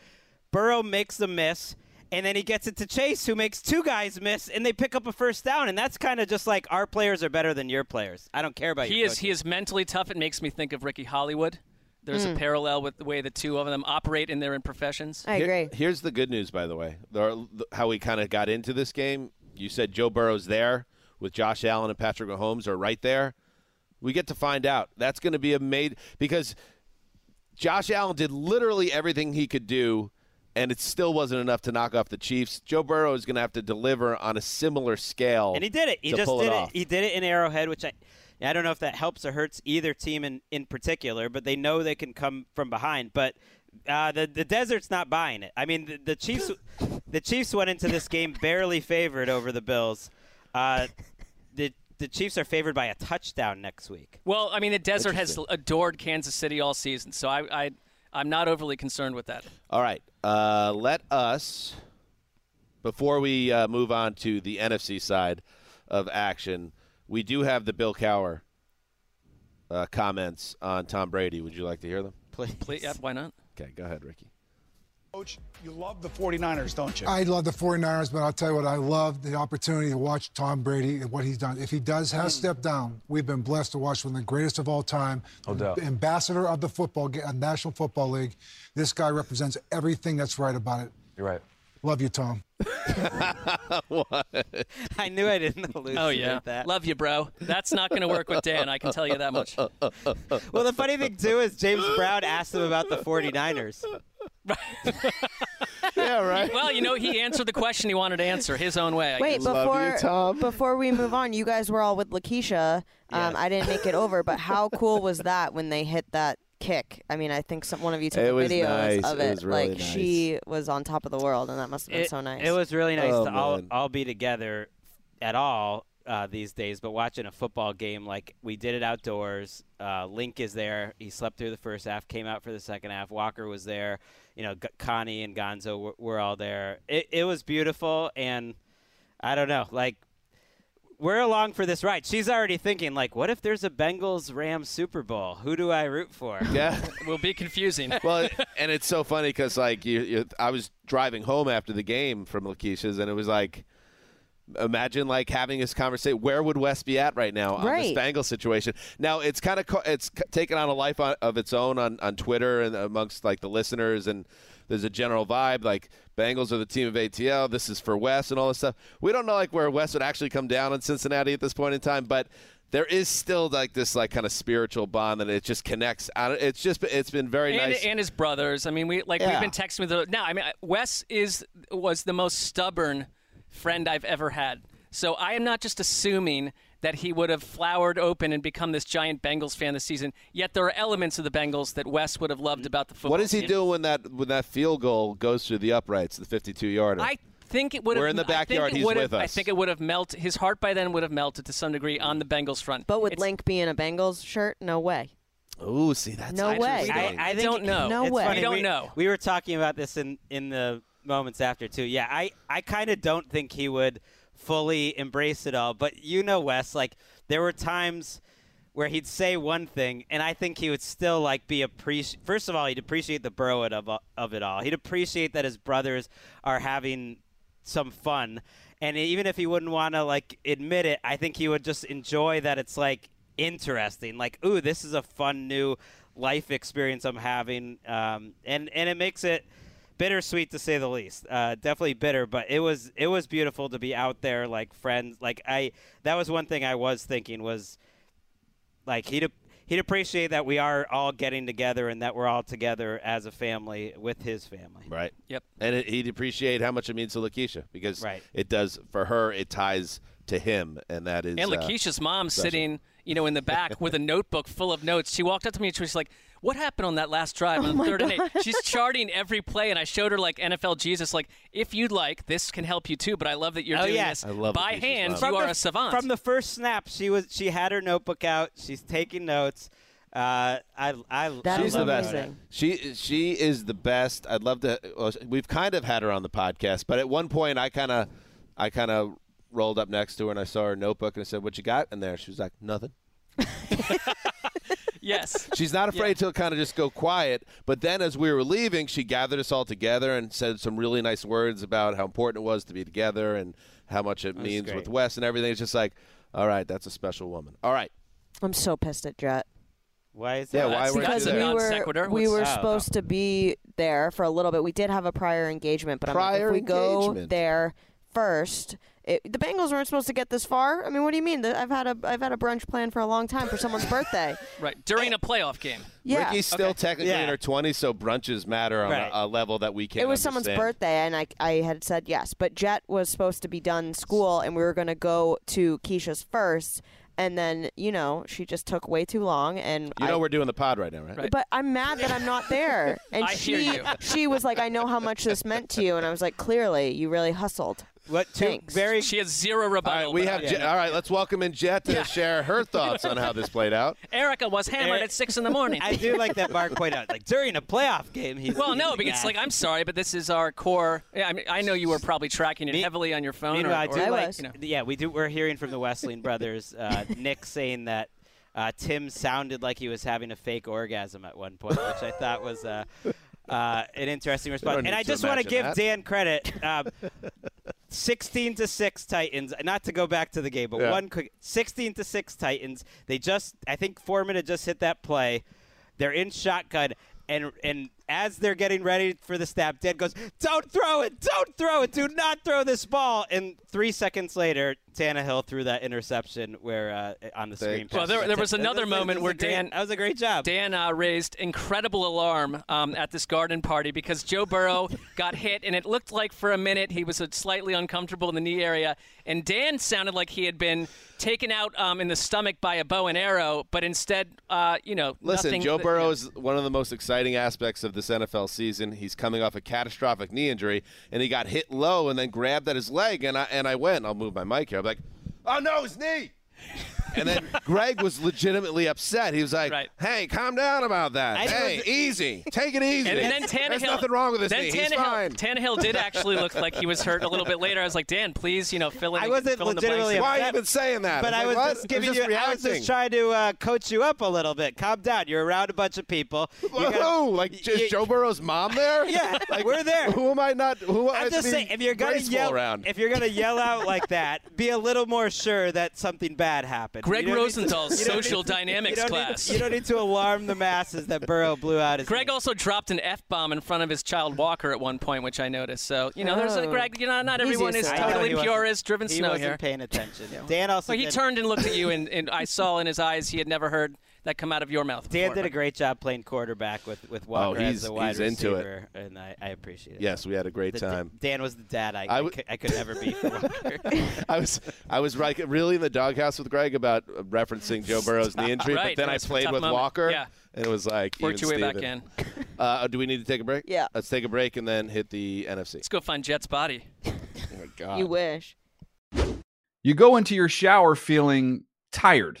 Burrow makes the miss. And then he gets it to Chase, who makes two guys miss, and they pick up a first down. And that's kind of just like our players are better than your players. I don't care about he your is he is mentally tough. It makes me think of Ricky Hollywood. There's Hmm. a parallel with the way the two of them operate in their professions. I agree. Here- here's the good news, by the way. There- how we kind of got into this game. You said Joe Burrow's there with Josh Allen and Patrick Mahomes are right there. We get to find out. That's going to be a made because Josh Allen did literally everything he could do, and it still wasn't enough to knock off the Chiefs. Joe Burrow is going to have to deliver on a similar scale, And he did it. He just did it, it. He did it in Arrowhead, which I I don't know if that helps or hurts either team in, in particular, but they know they can come from behind. But uh, the the desert's not buying it. I mean, the, the Chiefs the Chiefs went into this game barely favored over the Bills. Uh, the the Chiefs are favored by a touchdown next week. Well, I mean, the desert has adored Kansas City all season, so I, I I'm not overly concerned with that. All right. Uh, let us, before we uh, move on to the NFC side of action, we do have the Bill Cowher uh, comments on Tom Brady. Would you like to hear them? Please. Please, yeah, why not? Okay, go ahead, Ricky. Coach, you love the 49ers, don't you? I love the 49ers, but I'll tell you what, I love the opportunity to watch Tom Brady and what he's done. If he does Hmm. has stepped down, we've been blessed to watch one of the greatest of all time. No doubt. Ambassador of the football ga- uh, National Football League. This guy represents everything that's right about it. You're right. Love you, Tom. I knew I didn't hallucinate Oh yeah, that. love you, bro. That's not going to work with Dan. I can tell you that much. Well, the funny thing too is James Brown asked him about the 49ers. yeah, right. Well, you know, he answered the question he wanted to answer his own way. I Wait, guess. before before we move on, you guys were all with Lakeisha. Um, I didn't make it over, but how cool was that when they hit that kick? I mean, I think some, one of you took It the was videos nice. of It it. was really like nice. she was on top of the world, and that must have been it, so nice. It was really nice Oh, to all, man. all be together at all uh, these days, but watching a football game like we did it outdoors. Uh, Link is there. He slept through the first half, came out for the second half. Walker was there. You know, G- Connie and Gonzo were, were all there. It, it was beautiful, and I don't know, like. We're along for this ride. She's already thinking, like, what if there's a Bengals Rams Super Bowl? Who do I root for? Yeah. will be confusing. well, and it's so funny because like you, you, I was driving home after the game from Lakeisha's, and it was like, imagine like having this conversation. Where would Wes be at right now on Right. this Bengals situation? Now it's kind of co- it's c- taken on a life on, of its own on on Twitter and amongst like the listeners and. There's a general vibe like Bengals are the team of ATL. This is for Wes and all this stuff. We don't know like where Wes would actually come down in Cincinnati at this point in time, but there is still like this like kind of spiritual bond that it just connects. It's just it's been very and, nice. and his brothers. I mean, we like Yeah. we've been texting with the now. I mean, Wes is was the most stubborn friend I've ever had. So I am not just assuming that he would have flowered open and become this giant Bengals fan this season. Yet there are elements of the Bengals that Wes would have loved about the football. What does he team. do when that when that field goal goes through the uprights, the 52 yarder? I think it would have. We're in the backyard. He's with have, I think it would have melted. His heart by then would have melted to some degree on the Bengals front. but would Link be in a Bengals shirt? No way. Oh, see that's No way. I, I think, don't know. No it's way. funny, We don't we, know. We were talking about this in in the moments after too. Yeah, I I kind of don't think he would fully embrace it all. But you know, Wes, like there were times where he'd say one thing, and I think he would still like be appreciate. First of all, he'd appreciate the bro of of it all. He'd appreciate that his brothers are having some fun, and even if he wouldn't want to like admit it, I think he would just enjoy that it's like interesting. Like, ooh, this is a fun new life experience I'm having, um, and and it makes it bittersweet to say the least. Uh, definitely bitter, but it was it was beautiful to be out there like friends. Like I, that was one thing I was thinking was like he'd he'd appreciate that we are all getting together and that we're all together as a family with his family. Right. Yep. And it, he'd appreciate how much it means to Lakeisha because Right. it does for her. It ties to him, and that is And uh, Lakeisha's mom special. sitting, you know, in the back with a notebook full of notes. She walked up to me and she was like, "What happened on that last drive on the third and eight?" She's charting every play, and I showed her like NFL Jesus, like, "If you'd like, this can help you too." But I love that you're oh doing yes, this by hand. From You are the- a savant. From the first snap, she was she had her notebook out. She's taking notes. Uh, I I She's I the best. her. She she is the best. I'd love to. well, We've kind of had her on the podcast, but at one point, I kind of, I kind of rolled up next to her and I saw her notebook and I said, "What you got in there?" She was like, "Nothing." yes. She's not afraid to kind of just go quiet. But then, as we were leaving, she gathered us all together and said some really nice words about how important it was to be together and how much it That's means with Wes and everything. It's just like, all right, that's a special woman. All right. I'm so pissed at Jet. Why is that? Yeah, that? why That's- were you because we were we were Oh, supposed to be there for a little bit. We did have a prior engagement, but I'm like, Prior if we go there first, it, the Bengals weren't supposed to get this far. I mean, what do you mean? The- I've had a I've had a brunch planned for a long time for someone's birthday. Right during a playoff game. Yeah, Ricky's still Okay. technically Yeah. in her 20s, so brunches matter on Right. a, a level that we can't it was someone's birthday, and I I had said yes, but Jet was supposed to be done school, and we were gonna go to Keisha's first. And then, you know, she just took way too long, and You I, know we're doing the pod right now, right? Right. But I'm mad that I'm not there. And I hear she you. she was like, I know how much this meant to you, and I was like, clearly, you really hustled. What two Thanks. very She has zero rebuttal. right, we but have I- Jet, all right. Let's welcome in Jet to Yeah. share her thoughts on how this played out. Erica was hammered Eric- at six in the morning. I do like that Marc point out. Like during a playoff game, he's Well, no, because like I'm sorry, but this is our core. Yeah, I mean, I know you were probably tracking it Me- heavily on your phone. Or, Meanwhile, I or, do I like, was. you know. yeah, we do. We're hearing from the Wesseling brothers. Uh, Nick saying that uh, Tim sounded like he was having a fake orgasm at one point, which I thought was uh, uh, an interesting response. don't And I to just want to imagine give that. Dan credit. Um, 16 to 6 Titans. Not to go back to the game, but Yeah. one quick 16 to 6 Titans. They just I think Foreman had just hit that play. They're in shotgun and and as they're getting ready for the snap, Dan goes, "Don't throw it! Don't throw it! Do not throw this ball!" And three seconds later, Tannehill threw that interception where uh, on the screen. Well, there, there was another That moment was where great- Dan that was a great job. Dan uh, raised incredible alarm um, at this garden party because Joe Burrow got hit, and it looked like for a minute he was slightly uncomfortable in the knee area, and Dan sounded like he had been taken out um, in the stomach by a bow and arrow, but instead, uh, you know, Listen, nothing, Joe Burrow is one of the most exciting aspects of this NFL season. He's coming off a catastrophic knee injury, and he got hit low and then grabbed at his leg, and I and I went. I'll move my mic here. I'm like, oh no, his knee. And then Greg was legitimately upset. He was like, Right. "Hey, calm down about that. I hey, was- easy. Take it easy. And then Tannehill. There's nothing wrong with this. then knee. Tannehill, He's fine." Tannehill did actually look like he was hurt a little bit later. I was like, Dan, please, you know, fill in. I wasn't fill in the blanks legitimately here." Why are you upset, even saying that? But I'm I was what? just I'm giving just you. I was just trying to uh, coach you up a little bit. Calm down. You're around a bunch of people. You like y- is y- Joe Burrow's mom there? Yeah, like we're there. Who am I not? Who am I I'm to just saying, if you're gonna yell, around? if you're gonna yell out like that, be a little more sure that something bad happened. Greg to- Rosenthal's social to- dynamics you don't need class. you don't need to alarm the masses that Burrow blew out his. Greg knee. also dropped an f bomb in front of his child Walker at one point, which I noticed. So you know, there's a Oh. Greg. You know, not everyone is to it. I know totally pure driven he snow wasn't here. paying attention. Dan also Well, he turned and looked at you, and, and I saw in his eyes he had never heard that come out of your mouth. Dan before, did a great job playing quarterback with with Walker oh, he's- as a wide he's into it. and I, I appreciate it. yes, we had a great The- time. Dan was the dad I, I I, w- could, I could never be for Walker. I was I was like really in the doghouse with Greg about referencing Joe Burrow's knee injury, Right, but then I played with moment. Walker, Yeah. and it was like Worked even your way back in. Uh, do we need to take a break? Yeah. Let's take a break and then hit the NFC. Let's go find Jet's body. Oh my God. You wish. You go into your shower feeling tired,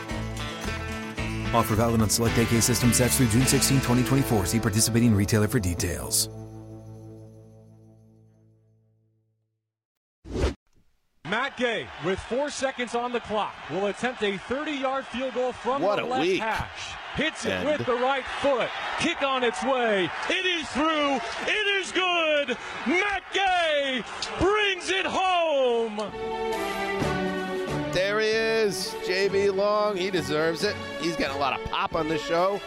Offer valid on select AK system sets through June 16, 2024. See participating retailer for details. Matt Gay, with four seconds on the clock, will attempt a 30-yard field goal from What the a left week. hash. Hits it And- with the right foot. Kick on its way. It is through. It is good. Matt Gay brings it home. There he is, JB Long. He deserves it. He's getting a lot of pop on this show.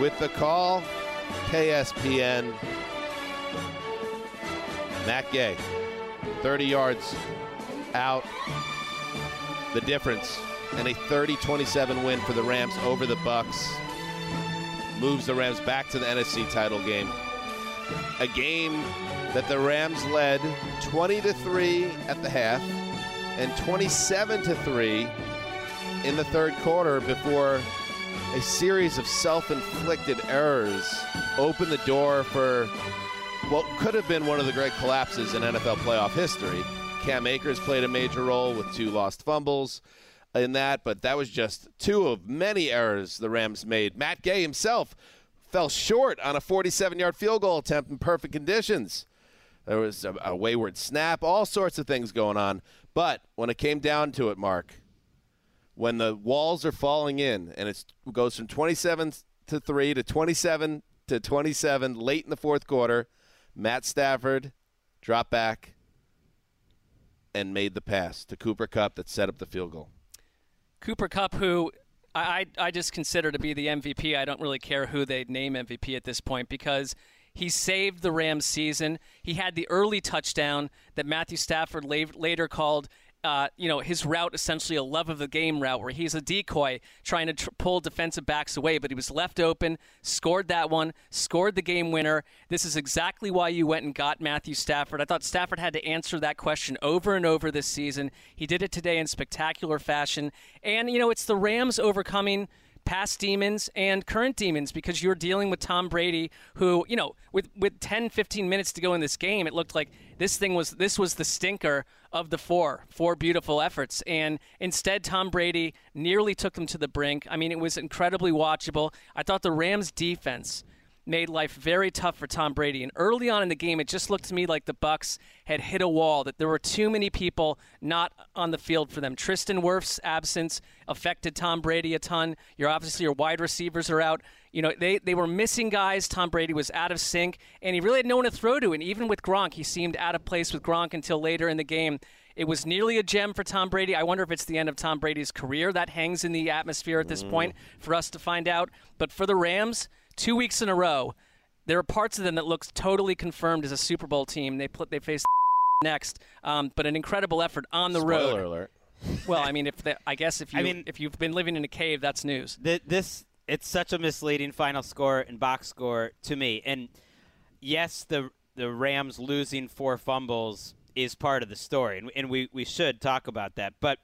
With the call, KSPN. Matt Gay, 30 yards out. The difference, and a 30-27 win for the Rams over the Bucs. Moves the Rams back to the NFC title game. A game that the Rams led 20 to 3 at the half and 27 to 3 in the third quarter before a series of self-inflicted errors opened the door for what could have been one of the great collapses in NFL playoff history. Cam Akers played a major role with two lost fumbles in that, but that was just two of many errors the Rams made. Matt Gay himself fell short on a 47-yard field goal attempt in perfect conditions. There was a, a wayward snap, all sorts of things going on. But when it came down to it, Marc, when the walls are falling in and it goes from 27 to 3 to 27 to 27 late in the fourth quarter, Matt Stafford dropped back and made the pass to Cooper Kupp that set up the field goal. Cooper Kupp, who I, I I just consider to be the MVP. I don't really care who they name MVP at this point because he saved the Rams season. He had the early touchdown that Matthew Stafford la- later called. Uh, you know his route essentially a love of the game route where he's a decoy trying to tr- pull defensive backs away but he was left open scored that one scored the game winner this is exactly why you went and got matthew stafford i thought stafford had to answer that question over and over this season he did it today in spectacular fashion and you know it's the rams overcoming past demons and current demons because you're dealing with Tom Brady who, you know, with with 10 15 minutes to go in this game, it looked like this thing was this was the stinker of the four, four beautiful efforts and instead Tom Brady nearly took them to the brink. I mean, it was incredibly watchable. I thought the Rams defense made life very tough for Tom Brady. And early on in the game, it just looked to me like the Bucs had hit a wall. That there were too many people not on the field for them. Tristan Wirfs' absence affected Tom Brady a ton. Your obviously your wide receivers are out. You know they they were missing guys. Tom Brady was out of sync, and he really had no one to throw to. And even with Gronk, he seemed out of place with Gronk until later in the game. It was nearly a gem for Tom Brady. I wonder if it's the end of Tom Brady's career. That hangs in the atmosphere at this mm. point for us to find out. But for the Rams, two weeks in a row, there are parts of them that looks totally confirmed as a Super Bowl team. They put they face next, um, but an incredible effort on the road. Spoiler alert. Well, I mean, if the, I guess if you I mean- if you've been living in a cave, that's news. Th- this it's such a misleading final score and box score to me. And yes, the the Rams losing four fumbles is part of the story, and, and we we should talk about that. But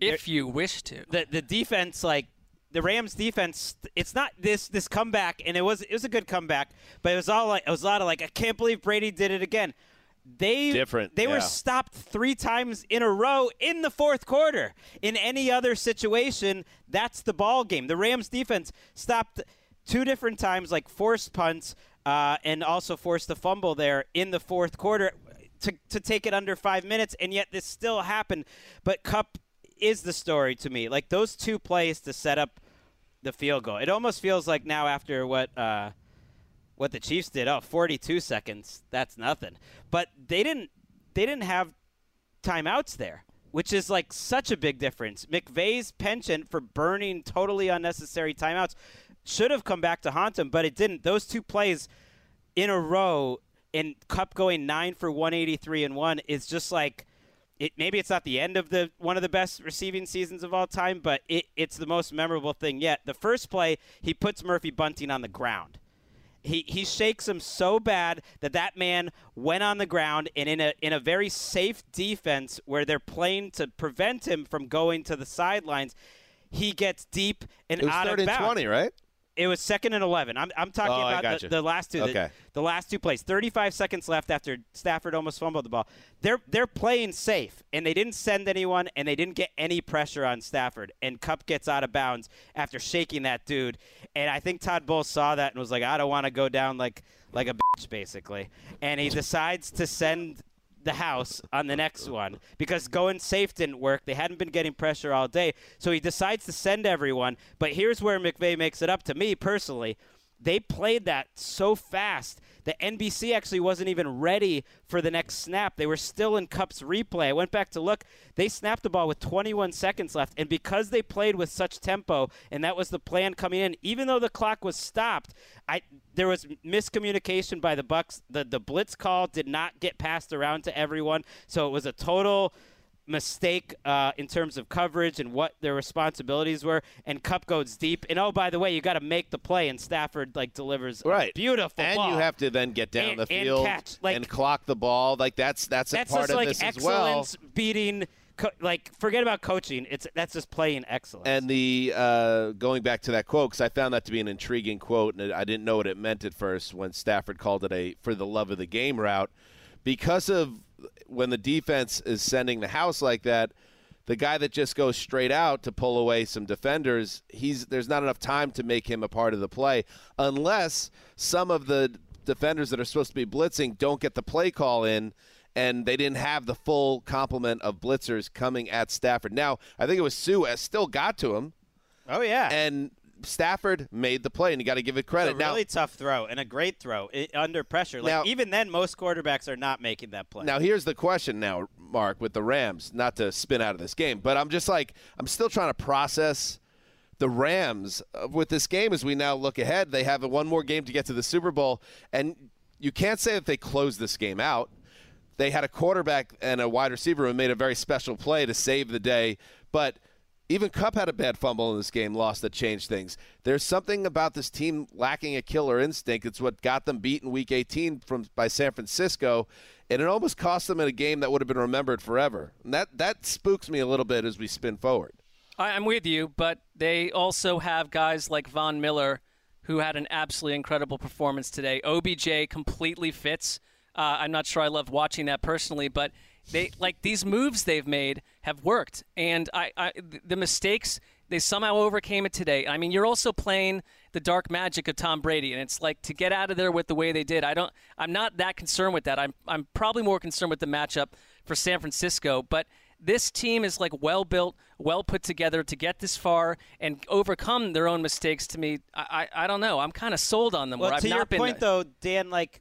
if you wish to, the the defense like. The Rams defense, it's not this this comeback, and it was it was a good comeback, but it was all like it was a lot of like I can't believe Brady did it again. They Different, They yeah. were stopped three times in a row in the fourth quarter. In any other situation, that's the ball game. The Rams defense stopped two different times, like forced punts, uh, and also forced a fumble there in the fourth quarter to to take it under five minutes, and yet this still happened. But Kupp is the story to me. Like those two plays to set up the field goal. It almost feels like now after what. Uh, what the Chiefs did. Oh, 42 seconds. That's nothing. But they didn't they didn't have timeouts there, which is like such a big difference. McVay's penchant for burning totally unnecessary timeouts should have come back to haunt him, but it didn't. Those two plays in a row and Kupp going 9 for 183 and 1 is just like it, maybe it's not the end of the one of the best receiving seasons of all time, but it, it's the most memorable thing yet. The first play, he puts Murphy Bunting on the ground. He, he shakes him so bad that that man went on the ground and in a in a very safe defense where they're playing to prevent him from going to the sidelines, he gets deep and It was out third of and bounds. 20, right? It was second and eleven. I'm, I'm talking Oh, about the, the last two. the- Okay. The, last two plays. 35 seconds left after Stafford almost fumbled the ball. They're they're playing safe, and they didn't send anyone, and they didn't get any pressure on Stafford. And Kupp gets out of bounds after shaking that dude. And I think Todd Bowles saw that and was like, I don't want to go down like like a bitch, basically. And he decides to send the house on the next one because going safe didn't work. They hadn't been getting pressure all day. So he decides to send everyone. But here's where McVay makes it up to me personally. They played that so fast that NBC actually wasn't even ready for the next snap. They were still in Kupp's replay. I went back to look. They snapped the ball with 21 seconds left. And because they played with such tempo, and that was the plan coming in, even though the clock was stopped, I there was miscommunication by the Bucs. The the blitz call did not get passed around to everyone, so it was a total mistake uh, in terms of coverage and what their responsibilities were. And Kupp goes deep. And oh, by the way, you got to make the play, and Stafford like delivers a Right. beautiful and ball. you have to then get down And- the and field catch, like- and clock the ball. Like that's that's a that's part just of like this as well. excellence beating. Co- like forget about coaching. It's that's just playing excellence. And the uh, going back to that quote because I found that to be an intriguing quote, and I didn't know what it meant at first when Stafford called it a for the love of the game route, because of when the defense is sending the house like that. The guy that just goes straight out to pull away some defenders, he's there's not enough time to make him a part of the play unless some of the defenders that are supposed to be blitzing don't get the play call in and they didn't have the full complement of blitzers coming at Stafford. Now, I think it was Suh still got to him. Oh yeah. And Stafford made the play and you got to give it credit. A now, really tough throw and a great throw i under pressure. Like Now- even then, most quarterbacks are not making that play. Now here's the question now, Marc, with the Rams, not to spin out of this game, but I'm just like I'm still trying to process the Rams uh, with this game as we now look ahead. They have one more game to get to the Super Bowl, and you can't say that they closed this game out. They had a quarterback and a wide receiver who made a very special play to save the day, but even Kupp had a bad fumble in this game, lost that changed things. There's something about this team lacking a killer instinct. It's what got them beat in Week 18 from by San Francisco, and it almost cost them in a game that would have been remembered forever. And that that spooks me a little bit as we spin forward. I'm with you, but they also have guys like Von Miller who had an absolutely incredible performance today. OBJ completely fits. Uh, I'm not sure I love watching that personally, but they like these moves they've made have worked, and I, I the mistakes they somehow overcame it today. I mean, you're also playing the dark magic of Tom Brady, and it's like to get out of there with the way they did. I don't. I'm not that concerned with that. I'm I'm probably more concerned with the matchup for San Francisco, but this team is like well built, well put together to get this far and overcome their own mistakes. To me, I I, I don't know. I'm kind of sold on them. Well, where to I've your not been point, though, Dan, like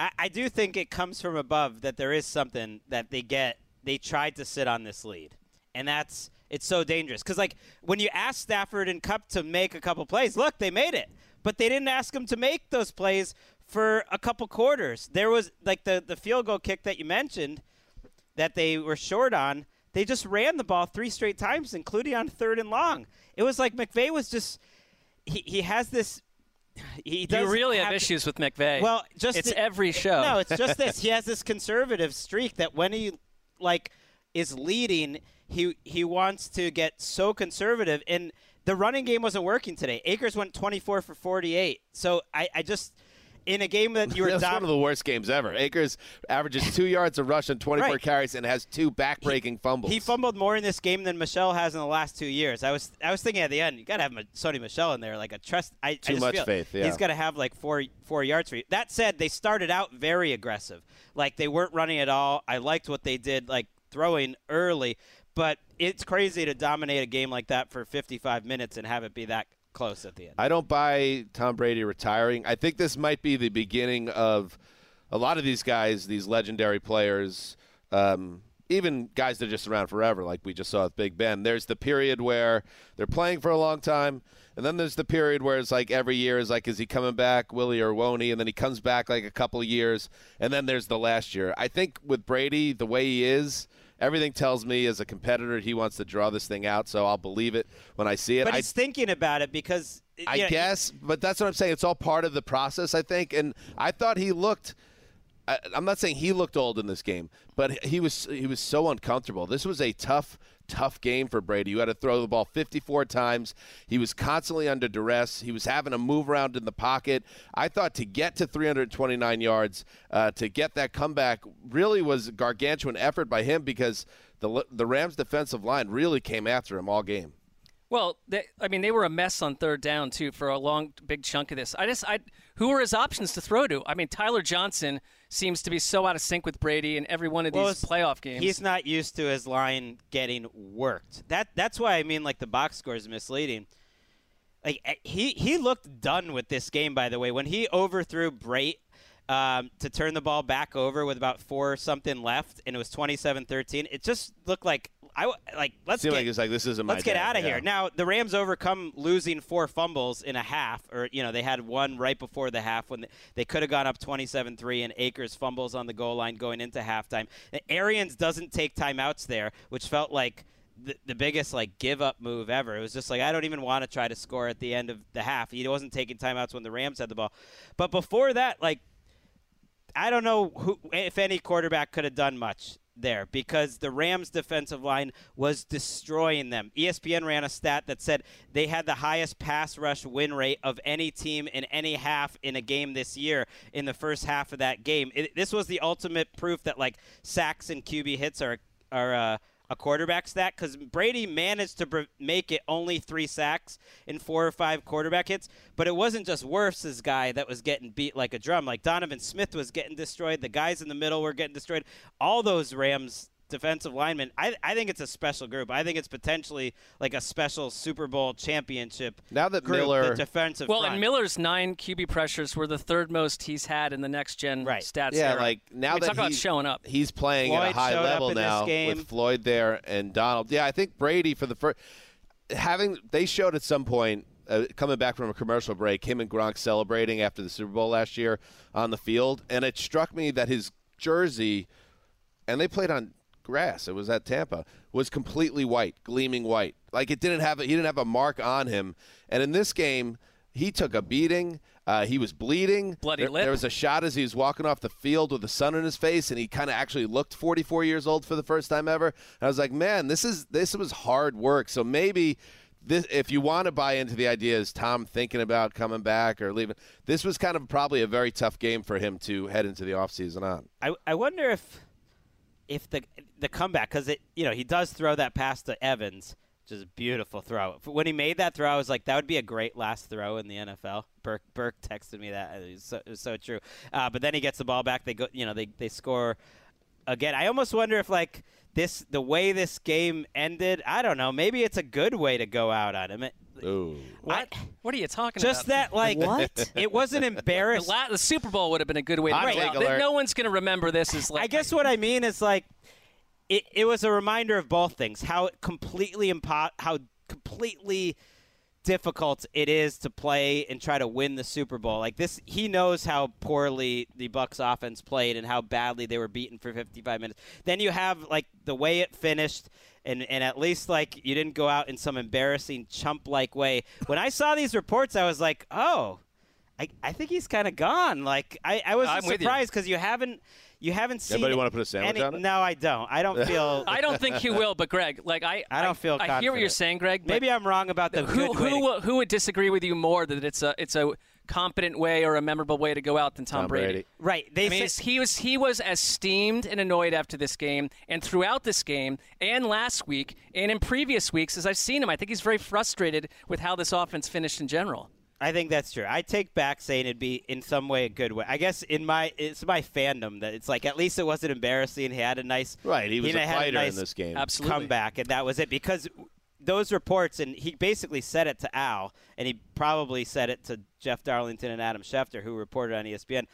I, I do think it comes from above that there is something that they get. They tried to sit on this lead, and that's it's so dangerous because like when you ask Stafford and Kupp to make a couple plays, look, they made it, but they didn't ask them to make those plays for a couple quarters. There was like the the field goal kick that you mentioned that they were short on. They just ran the ball three straight times, including on third and long. It was like McVay was just he, he has this. He does you really have to- issues with McVay. Well, just it's the- every show. No, it's just this. He has this conservative streak that when he like is leading, he he wants to get so conservative. And the running game wasn't working today. Akers went 24 for 48. So I, I just in a game that you were That's dom- one of the worst games ever. Akers averages two yards a rush on 24 Right. carries and has two back-breaking fumbles. He fumbled more in this game than Michel has in the last two years. I was I was thinking at the end, you got to have Sony Michel in there, like a trust. I, I Too just much feel faith, yeah. He's got to have like four four yards for you. That said, they started out very aggressive, like they weren't running at all. I liked what they did, like throwing early, but it's crazy to dominate a game like that for 55 minutes and have it be that close at the end. I don't buy Tom Brady retiring. I think this might be the beginning of a lot of these guys, these legendary players, um, even guys that are just around forever, like we just saw with Big Ben. There's the period where they're playing for a long time, and then there's the period where it's like every year is like, is he coming back, will he or won't he? And then he comes back like a couple years, and then there's the last year. I think with Brady, the way he is, everything tells me as a competitor he wants to draw this thing out, so I'll believe it when I see it. But I, he's thinking about it because I know, guess, but that's what I'm saying. It's all part of the process, I think. And I thought he looked. I, I'm not saying he looked old in this game, but he was he was so uncomfortable. This was a tough tough game for Brady. You had to throw the ball 54 times. He was constantly under duress. He was having to move around in the pocket. I thought to get to 329 yards, uh, to get that comeback, really was gargantuan effort by him because the the Rams' defensive line really came after him all game. Well, they, I mean, they were a mess on third down too for a long, big chunk of this. I just, I, who were his options to throw to? I mean, Tyler Johnson seems to be so out of sync with Brady in every one of Well, these playoff games. He's not used to his line getting worked. That that's why I mean like the box score is misleading. Like eh, he he looked done with this game by the way when he overthrew Brate um, to turn the ball back over with about four something left and it was 27-13. It just looked like I like let's Seemed get like it's like this isn't let's get day. out of Yeah. here. Now the Rams overcome losing four fumbles in a half, or you know they had one right before the half when they could have gone up 27-3, and Akers fumbles on the goal line going into halftime. And Arians doesn't take timeouts there, which felt like the, the biggest like give up move ever. It was just like I don't even want to try to score at the end of the half. He wasn't taking timeouts when the Rams had the ball, but before that, like I don't know who, if any quarterback could have done much there because the Rams' defensive line was destroying them. ESPN ran a stat that said they had the highest pass rush win rate of any team in any half in a game this year in the first half of that game. It, this was the ultimate proof that like sacks and QB hits are are uh, a quarterback stat because Brady managed to br- make it only three sacks in four or five quarterback hits, but it wasn't just Wirfs' guy that was getting beat like a drum. Like Donovan Smith was getting destroyed. The guys in the middle were getting destroyed. All those Rams defensive linemen, I, I think it's a special group. I think it's potentially like a special Super Bowl championship. Now that group, Miller- the defensive well, front. and Miller's nine QB pressures were the third most he's had in the next gen stats. Yeah, era. like now I mean, that talk about showing up. he's playing at a high level now game. with Floyd there and Donald. Yeah, I think Brady for the first having they showed at some point uh, coming back from a commercial break, him and Gronk celebrating after the Super Bowl last year on the field, and it struck me that his jersey, and they played on grass. It was at Tampa. Was completely white, gleaming white. Like it didn't have a, he didn't have a mark on him. And in this game, he took a beating. Uh, he was bleeding. Bloody there, lip. There was a shot as he was walking off the field with the sun in his face, and he kind of actually looked 44 years old for the first time ever. And I was like, man, this is this was hard work. So maybe. This, if you want to buy into the idea, is Tom thinking about coming back or leaving? This was kind of probably a very tough game for him to head into the offseason on. I, I wonder if if the the comeback because it you know he does throw that pass to Evans, which is a beautiful throw. When he made that throw, I was like, that would be a great last throw in the NFL. Burke Burke texted me that it was so, it was so true. Uh, but then he gets the ball back. They go, you know, they they score again. I almost wonder if like this the way this game ended. I don't know. Maybe it's a good way to go out on him. It, Ooh. What? what are you talking just about? Just that like What? it wasn't The, la- the Super Bowl would have been a good way to Hot go out. alert. No one's going to remember this as like. I guess what I mean is like it, it was a reminder of both things. How completely impo- how completely difficult it is to play and try to win the Super Bowl. Like this he knows how poorly the Bucs offense played and how badly they were beaten for 55 minutes. Then you have like the way it finished and, and at least like you didn't go out in some embarrassing chump like way. When I saw these reports I was like, "Oh, I, I think he's kind of gone. Like I, I was I'm surprised because you haven't you haven't seen. Anybody wanna put a sandwich any- on it? No, I don't. I don't feel. I don't think he will, but Greg, like I, I don't feel. I hear what you're saying, Greg. Maybe I'm wrong about the who good way who to- who would disagree with you more that it's a it's a competent way or a memorable way to go out than Tom, Tom Brady. Right. They I mean, say- he was he was as steamed and annoyed after this game, and throughout this game, and last week, and in previous weeks, as I've seen him, I think he's very frustrated with how this offense finished in general. I think that's true. I take back saying it'd be in some way a good way. I guess in my it's my fandom that it's like at least it wasn't embarrassing. He had a nice Right, he was a had fighter in nice this game. Absolutely. comeback, and that was it. Because those reports, and he basically said it to Al, and he probably said it to Jeff Darlington and Adam Schefter, who reported on ESPN.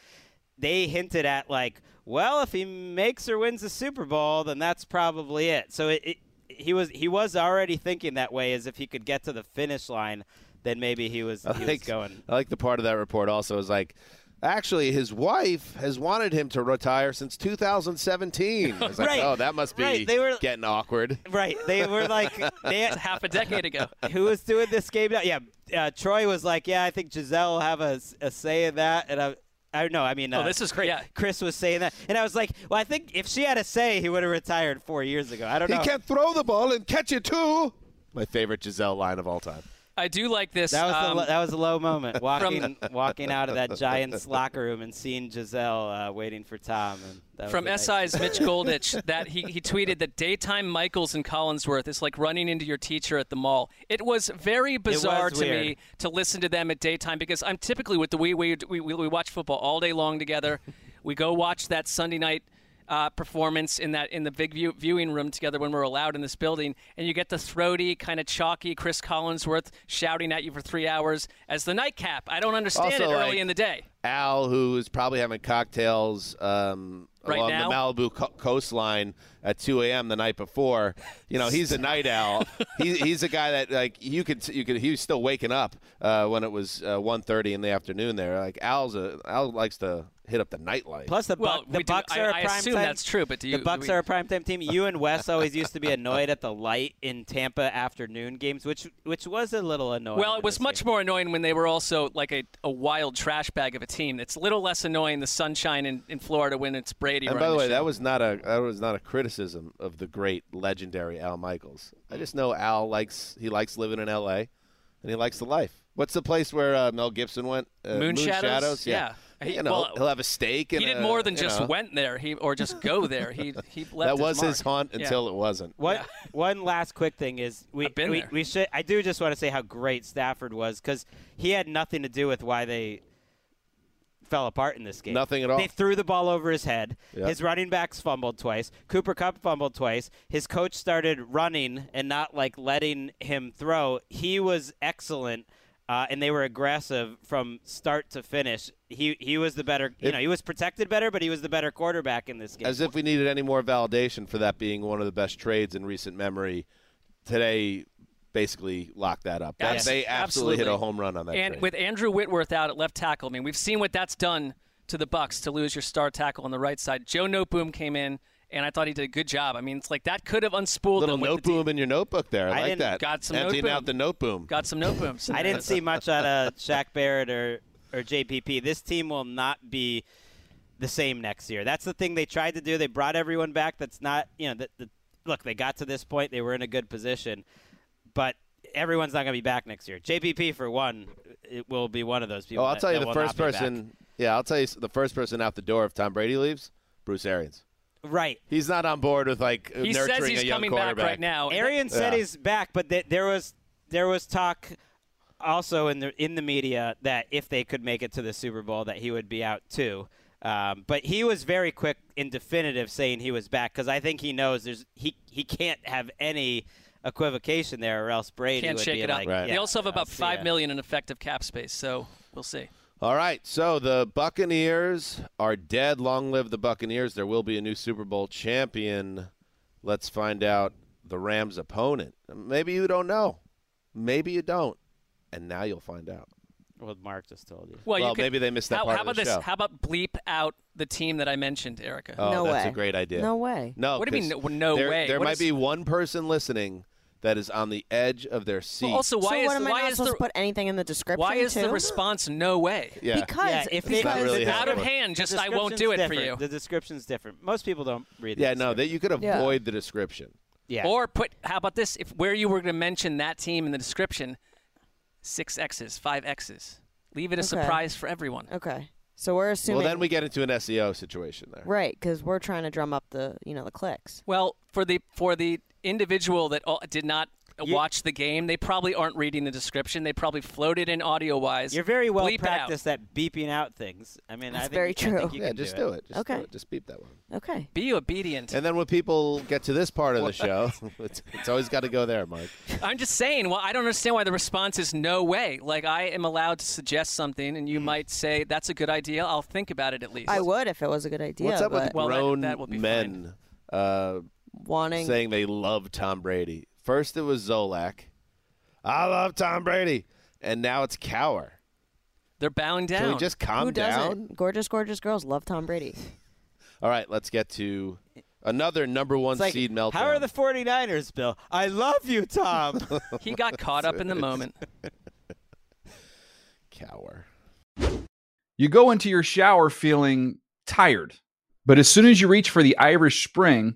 They hinted at like, well, if he makes or wins the Super Bowl, then that's probably it. So it, it he was he was already thinking that way, as if he could get to the finish line, then maybe he was I he was going. I like the part of that report also is like, actually, his wife has wanted him to retire since 2017. I was like, Right. oh, that must be Right, they were- getting awkward. Right. They were like, they, half a decade ago. who was doing this game now? Yeah, uh, Troy was like, yeah, I think Gisele will have a, a say in that, and I, I don't know. I mean, Oh, uh, this is great. Yeah. Chris was saying that, and I was like, well, I think if she had a say, he would have retired four years ago. I don't He know. He can't throw the ball and catch it too. My favorite Gisele line of all time. I do like this. That was um, the that was a low moment. Walking walking out of that Giants locker room and seeing Gisele uh, waiting for Tom. And that From a SI's Mitch Goldich that he, he tweeted that daytime Michaels and Collinsworth is like running into your teacher at the mall. It was very bizarre was to me to listen to them at daytime because I'm typically with the we we, we, we watch football all day long together. we go watch that Sunday night uh, performance in that in the big view, viewing room together when we're allowed in this building, and you get the throaty, kind of chalky Chris Collinsworth shouting at you for three hours as the nightcap. I don't understand Also, it early like, in the day. Al, who is probably having cocktails um, Right along now? the Malibu co- coastline at 2 a.m. the night before. You know, he's a night owl. he, he's a guy that like you could you could he was still waking up uh, when it was uh, 1:30 in the afternoon. There, like Al's a Al likes to hit up the nightlife. Plus the Well, Buc- the we do- Bucs I- are a I prime assume time. that's true, but do you- the Bucs we- are a prime time team. You and Wes always used to be annoyed at the light in Tampa afternoon games, which which was a little annoying. Well, it was this much more annoying when they were also like a, a wild trash bag of a team. It's a little less annoying the sunshine in, in Florida when it's Brady. And by the way, show. that was not a that was not a criticism of the great legendary Al Michaels. I just know Al likes he likes living in L.A. and he likes the life. What's the place where uh, Mel Gibson went? Uh, Moonshadows? Yeah. Yeah. He- you know, well, he'll have a steak. And he did a- more than just know. went there. He or just go there. He he left. That was mark. his haunt Yeah. until it wasn't. What one last quick thing is we been we, we should I do just want to say how great Stafford was because he had nothing to do with why they fell apart in this game. Nothing at all. They threw the ball over his head. Yep. His running backs fumbled twice. Cooper Kupp fumbled twice. His coach started running and not like letting him throw. He was excellent. Uh, and they were aggressive from start to finish. He he was the better, you If- know, he was protected better, but he was the better quarterback in this game. As if we needed any more validation for that being one of the best trades in recent memory. Today, basically locked that up. That, Yes, they absolutely, hit a home run on that And trade. with Andrew Whitworth out at left tackle, I mean, we've seen what that's done to the Bucs to lose your star tackle on the right side. Joe Noteboom came in, and I thought he did a good job. I mean, it's like that could have unspooled Little them with note boom in your notebook there. I, I like that. Got some Emptying out the note boom. Got some note booms. I didn't see much out of Shaq Barrett or or JPP. This team will not be the same next year. That's the thing they tried to do. They brought everyone back. That's not you know. The, the, look, they got to this point. They were in a good position, but everyone's not going to be back next year. JPP for one, it will be one of those people. Oh, I'll that- tell you the first not back. person. Yeah, I'll tell you the first person out the door if Tom Brady leaves. Bruce Arians. Right. He's not on board with like He nurturing says he's a young coming back quarterback right now. Arian said Yeah. he's back, but th- there was there was talk also in the in the media that if they could make it to the Super Bowl, that he would be out too. Um, but he was very quick and definitive saying he was back because I think he knows there's he he can't have any equivocation there or else Brady Can't would shake be it up. like, They also have about see five ya. million in effective cap space, so we'll see. All right, so the Buccaneers are dead. Long live the Buccaneers. There will be a new Super Bowl champion. Let's find out the Rams' opponent. Maybe you don't know. Maybe you don't. And now you'll find out. Well, Marc just told you. Well, you Well, could- maybe they missed that how, part how of the about this? show. How about bleep out the team that I mentioned, Erica? Oh, No that's way. a great idea. No way. No. What do you mean, 'cause no- no there, way? There What might is- be one person listening that is on the edge of their seat. Well, also, why so is what am I why not is supposed the to put anything in the description? why is the response no way? yeah. Because Yeah, if because they- not really out of hand. Just I won't do it description's for you. different. The description's different. Most people don't read. the yeah, no, that you could Yeah. avoid the description. yeah. Or put how about this? If where you were going to mention that team in the description, six X's, five X's. Leave it a Okay. surprise for everyone. okay. So we're assuming Well, then we get into an SEO situation there. right because we're trying to drum up the you know the clicks. Well, for the for the individual that did not You- watch the game, they probably aren't reading the description. They probably floated in audio wise. You're very well Bleep it out. practiced at beeping out things. I mean, I That's think, very I true. think you Yeah, can just do do it. Just Okay. do it. Just beep that one. Okay. Be obedient. And then when people get to this part of the show, it's, it's always got to go there, Mike. I'm just saying. Well, I don't understand why the response is no way. Like I am allowed to suggest something, and you might say that's a good idea. I'll think about it at least. I would if it was a good idea. What's up with but Well, that- grown that will be men uh, wanting saying they love Tom Brady? First it was Zolak. I love Tom Brady. And now it's Cowher. They're bowing down. Can we just calm who down? doesn't? Gorgeous, gorgeous girls love Tom Brady. All right, let's get to another number one like, seed meltdown. how are the 49ers, Bill? I love you, Tom. he got caught up in the moment. Cowher. You go into your shower feeling tired, but as soon as you reach for the Irish Spring,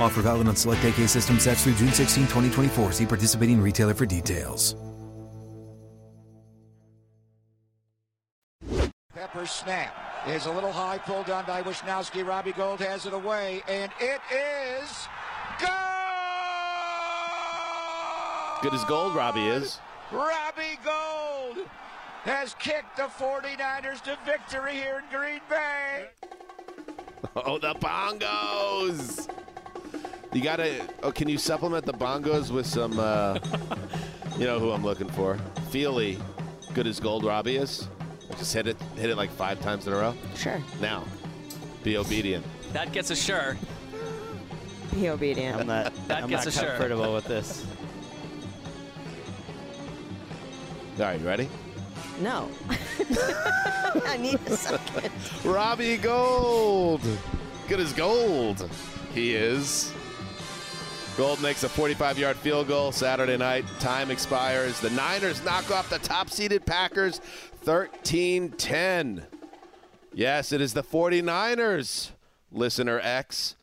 Offer valid on select AK system sets through June 16, 2024. See participating retailer for details. Pepper snap is a little high, pulled down by Wishnowsky. Robbie Gould has it away, and it is gold! Good as gold, Robbie is. Robbie Gould has kicked the 49ers to victory here in Green Bay. Oh, the bongos! You gotta. Oh, can you supplement the bongos with some? Uh, you know who I'm looking for? Feely, good as gold. Robbie is. Just hit it, hit it like five times in a row. Sure. Now, be obedient. That gets a sure. Be obedient. I'm not, That I'm gets not a sure. comfortable with this. All right, you ready? No. I need a second. Robbie Gould. Good as gold. He is. Gould makes a 45 yard field goal Saturday night. Time expires. The Niners knock off the top seeded Packers 13 10. Yes, it is the 49ers, listener X,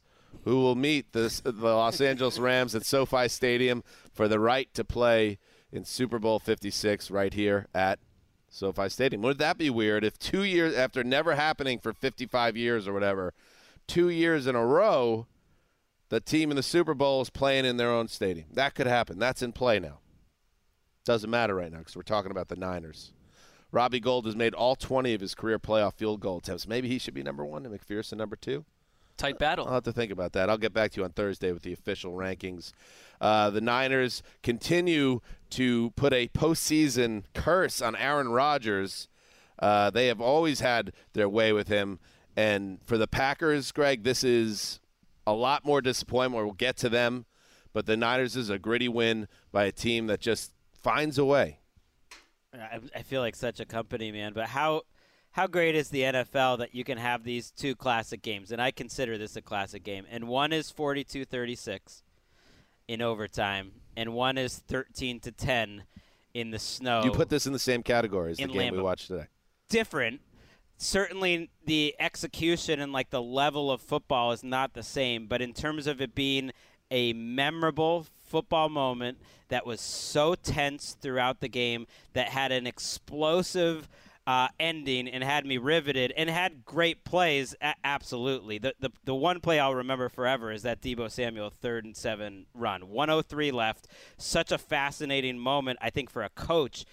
who will meet the, the Los Angeles Rams at SoFi Stadium for the right to play in Super Bowl 56 right here at SoFi Stadium. Would that be weird if two years after never happening for 55 years or whatever, two years in a row, the team in the Super Bowl is playing in their own stadium? That could happen. That's in play now. Doesn't matter right now because we're talking about the Niners. Robbie Gould has made all 20 of his career playoff field goal attempts. Maybe he should be number one and McPherson number two. Tight battle. I'll have to think about that. I'll get back to you on Thursday with the official rankings. Uh, the Niners continue to put a postseason curse on Aaron Rodgers. Uh, they have always had their way with him. And for the Packers, Greg, this is a lot more disappointment. We'll get to them. But the Niners is a gritty win by a team that just finds a way. I, I feel like such a company, man. But how how great is the NFL that you can have these two classic games? And I consider this a classic game. And one is 42-36 in overtime, and one is 13 to 10 in the snow. You put this in the same category as the game we watched today. different. Certainly, the execution and like the level of football is not the same, but in terms of it being a memorable football moment that was so tense throughout the game, that had an explosive uh, ending and had me riveted, and had great plays. A- absolutely, the, the the one play I'll remember forever is that Deebo Samuel third and seven run, 103 left. Such a fascinating moment, I think, for a coach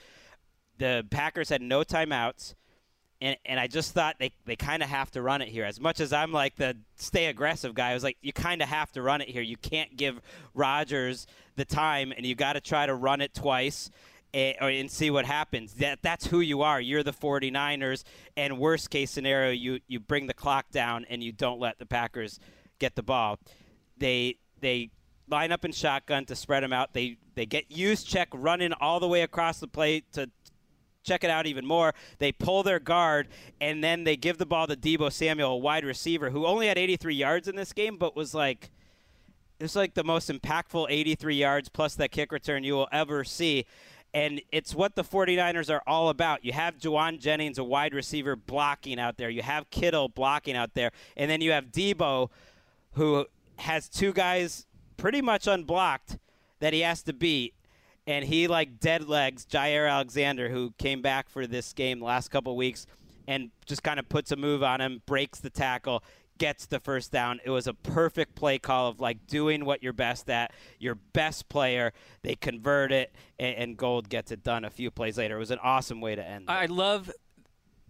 the Packers had no timeouts. And, and I just thought they, they kind of have to run it here. As much as I'm like the stay aggressive guy, I was like, you kind of have to run it here. You can't give Rodgers the time, and you got to try to run it twice. Eh, and, and see what happens. That that's who you are. You're the 49ers, and worst case scenario, you you bring the clock down and you don't let the Packers get the ball. They they line up in shotgun to spread them out. They they get use check running all the way across the plate to check it out even more. They pull their guard, and then they give the ball to Deebo Samuel, a wide receiver who only had 83 yards in this game, but was like it was like the most impactful 83 yards plus that kick return you will ever see. And it's what the 49ers are all about. You have Jauan Jennings, a wide receiver, blocking out there. You have Kittle blocking out there. And then you have Deebo, who has two guys pretty much unblocked that he has to beat. And he, like, dead legs Jaire Alexander, who came back for this game last couple weeks and just kind of puts a move on him, breaks the tackle gets the first down. It was a perfect play call of like doing what you're best at, your best player. They convert it, and, and Gould gets it done a few plays later. It was an awesome way to end. I love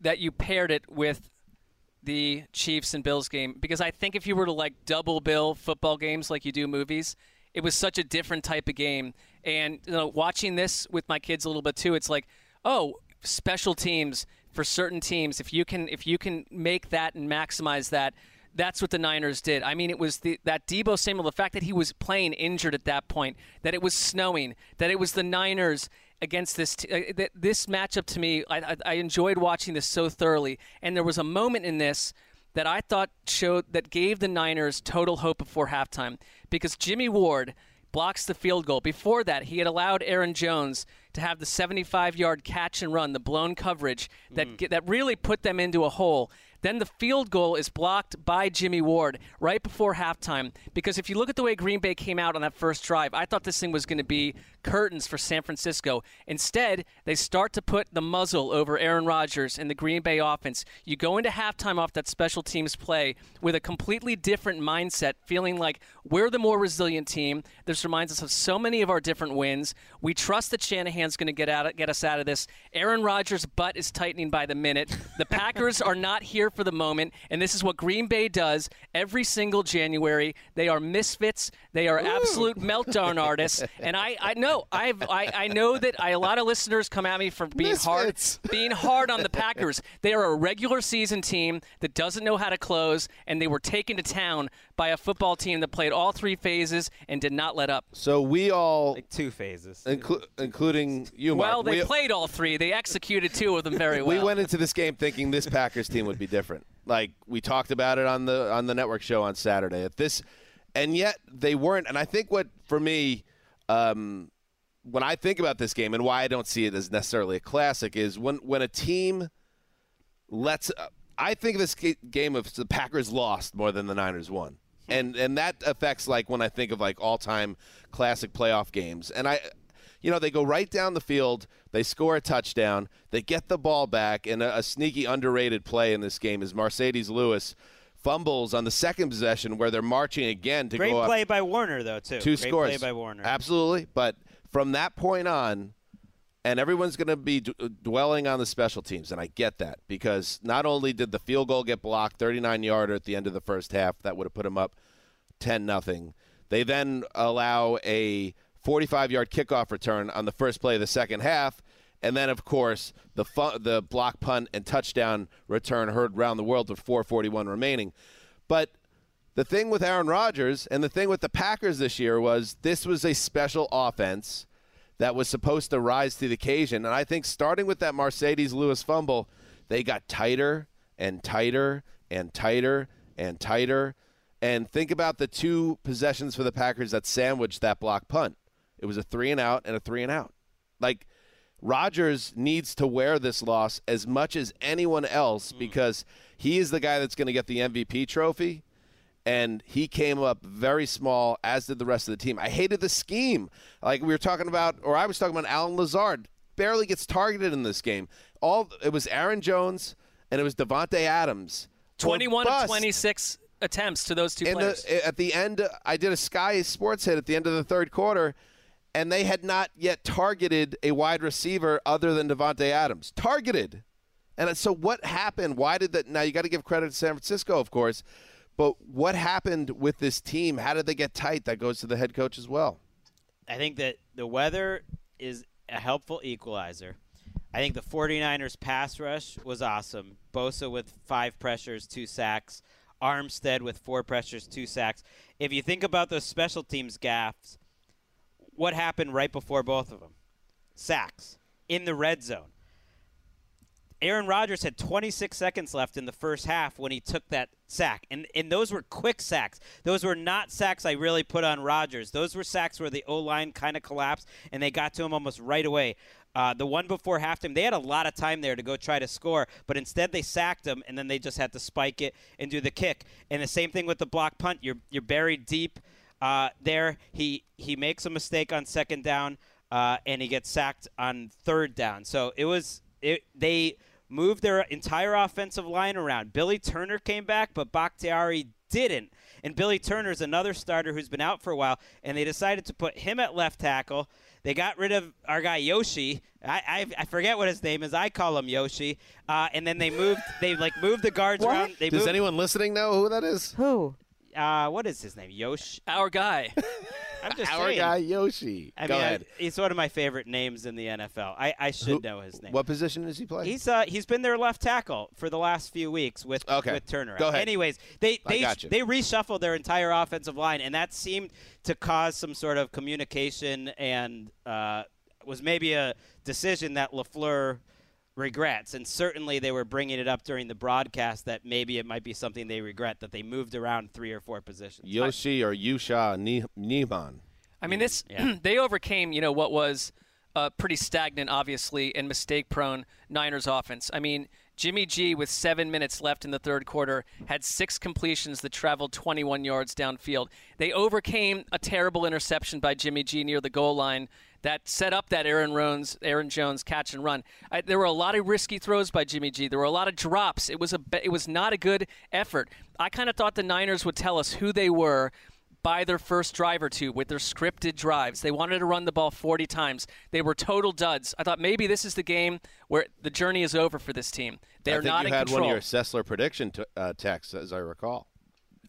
that you paired it with the Chiefs and Bills game because I think if you were to like double bill football games like you do movies, it was such a different type of game. And you know, watching this with my kids a little bit too, it's like, oh, special teams for certain teams. If you can, if you can make that and maximize that, that's what the Niners did. I mean, it was the, that Deebo Samuel, the fact that he was playing injured at that point, that it was snowing, that it was the Niners against this t- uh, this matchup to me. I, I, I enjoyed watching this so thoroughly, and there was a moment in this that I thought showed that gave the Niners total hope before halftime because Jimmy Ward blocks the field goal. Before that, he had allowed Aaron Jones to have the 75-yard catch and run, the blown coverage that Mm. that really put them into a hole. Then the field goal is blocked by Jimmy Ward right before halftime. Because if you look at the way Green Bay came out on that first drive, I thought this thing was going to be curtains for San Francisco. Instead, they start to put the muzzle over Aaron Rodgers and the Green Bay offense. You go into halftime off that special teams play with a completely different mindset, feeling like we're the more resilient team. This reminds us of so many of our different wins. We trust that Shanahan's going to get out get us out of this. Aaron Rodgers' butt is tightening by the minute. The Packers are not here for the moment, and this is what Green Bay does every single January. They are misfits. They are absolute meltdown artists, and I, I know I've I, I know that I, a lot of listeners come at me for being hard being hard on the Packers. They are a regular season team that doesn't know how to close, and they were taken to town by a football team that played all three phases and did not let up. So we all like two phases, inclu- including you. Well, Marc. they we, played all three. They executed two of them very well. we went into this game thinking this Packers team would be different. Like we talked about it on the on the network show on Saturday. At this, and yet they weren't. And I think what for me, um, when I think about this game and why I don't see it as necessarily a classic is when when a team lets. Uh, I think of this game of the Packers lost more than the Niners won. And and that affects like when I think of like all time classic playoff games. And I you know, they go right down the field, they score a touchdown, they get the ball back, and a, a sneaky underrated play in this game is Marcedes Lewis fumbles on the second possession where they're marching again to Great go up Great play by Warner, though, too. two Great scores. play by Warner. Absolutely. But from that point on, and everyone's going to be d- uh, dwelling on the special teams, and I get that because not only did the field goal get blocked, 39 yarder at the end of the first half, that would have put them up 10 nothing. They then allow a 45 yard kickoff return on the first play of the second half. And then, of course, the fu- the block punt and touchdown return heard around the world with 4:41 remaining. But the thing with Aaron Rodgers and the thing with the Packers this year was this was a special offense that was supposed to rise to the occasion. And I think starting with that Marcedes Lewis fumble, they got tighter and tighter and tighter and tighter. And think about the two possessions for the Packers that sandwiched that block punt. It was a three and out and a three and out. Like Rodgers needs to wear this loss as much as anyone else hmm. because he is the guy that's going to get the MVP trophy and he came up very small, as did the rest of the team. I hated the scheme. Like we were talking about, or I was talking about Allen Lazard, barely gets targeted in this game. All it was Aaron Jones and it was Davante Adams. 21 of 26 attempts to those two In players. the, at the end, I did a Sky Sports hit at the end of the third quarter, and they had not yet targeted a wide receiver other than Davante Adams. Targeted. And so what happened? Why did that? Now you got to give credit to San Francisco, of course, but what happened with this team? How did they get tight? That goes to the head coach as well. I think that the weather is a helpful equalizer. I think the 49ers pass rush was awesome. Bosa with five pressures, two sacks. Armstead with four pressures, two sacks. If you think about those special teams gaffes, what happened right before both of them? Sacks in the red zone. Aaron Rodgers had 26 seconds left in the first half when he took that sack. And, and those were quick sacks. Those were not sacks I really put on Rodgers. Those were sacks where the O line kind of collapsed and they got to him almost right away. Uh, the one before halftime, they had a lot of time there to go try to score, but instead they sacked him and then they just had to spike it and do the kick. And the same thing with the block punt. You're, you're buried deep uh, there. He, he makes a mistake on second down uh, and he gets sacked on third down. So it was it, they moved their entire offensive line around. Billy Turner came back, but Bakhtiari didn't. And Billy Turner is another starter who's been out for a while, and they decided to put him at left tackle. They got rid of our guy Yoshi. I, I, I forget what his name is. I call him Yoshi. Uh, and then they moved. They like moved the guards around. They Does moved, anyone listening know who that is? Who? Uh, what is his name? Yosh. Our guy. I'm just Our saying. guy Yoshi. I Go mean, I- ahead. he's one of my favorite names in the NFL. I, I should Who- know his name. What position does he play? He's uh he's been their left tackle for the last few weeks with Okay. with Turner. Go ahead. Anyways, they I they got you. they reshuffled their entire offensive line, and that seemed to cause some sort of communication and uh, was maybe a decision that Lafleur regrets. And certainly they were bringing it up during the broadcast that maybe it might be something they regret that they moved around three or four positions. Yoshi or Yusha Ne- I mean, this Yeah. they overcame, you know, what was a pretty stagnant, obviously, and mistake-prone Niners offense. I mean, Jimmy G, with seven minutes left in the third quarter, had six completions that traveled 21 yards downfield. They overcame a terrible interception by Jimmy G near the goal line that set up that Aaron Jones, Aaron Jones catch and run. I, there were a lot of risky throws by Jimmy G. There were a lot of drops. It was a it was not a good effort. I kind of thought the Niners would tell us who they were by their first drive or two with their scripted drives. They wanted to run the ball 40 times. They were total duds. I thought maybe this is the game where the journey is over for this team. They're not in control. I think you had one of your Sessler prediction t- uh, texts, as I recall.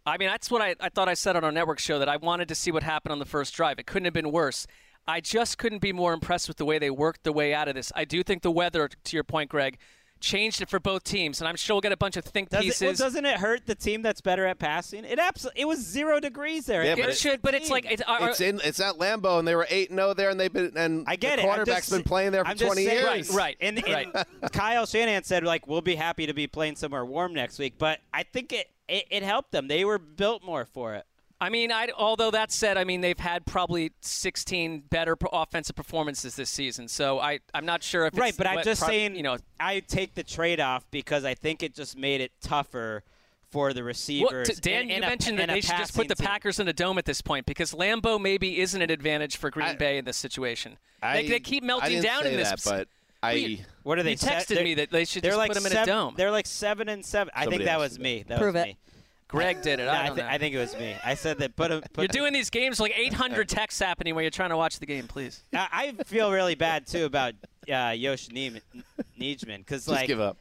I mean, that's what I, I thought I said on our network show that I wanted to see what happened on the first drive. It couldn't have been worse. I just couldn't be more impressed with the way they worked their way out of this. I do think the weather, to your point, Greg, changed it for both teams, and I'm sure we'll get a bunch of think Does it, pieces. well, doesn't it hurt the team that's better at passing? It absolutely. It was zero degrees there. Yeah, It but it it- should, but it's like it's, are- It's in. It's at Lambeau, and they were eight and zero there, and they've been. And I get the it. I'm quarterback's just- been playing there for I'm twenty saying- years. right, And, and right. Kyle Shanahan said, like, we'll be happy to be playing somewhere warm next week. But I think it, it, it helped them. They were built more for it. I mean, I, although that said, I mean they've had probably 16 better pro- offensive performances this season. So I, I'm not sure if it's right, but I'm just pro- saying, you know, I take the trade off because I think it just made it tougher for the Well, receivers. t- Dan, and- you and a- mentioned that they should just put the team. Packers in a dome at this point because Lambeau maybe isn't an advantage for Green Bay in this situation. I, they, they keep I melting didn't down say in this. that, but I. You- What are they? You texted me that they should they're just like put them in seven, a dome. They're like seven and seven. I Somebody think that was me. That Prove was it. me. Greg did it. No, I I, don't thi- know. I think it was me. I said that. Put, a, put You're doing these games like 800 texts happening while you're trying to watch the game. Please. I I feel really bad too about uh, Yoshi Neiman- Nijman because Just like give up.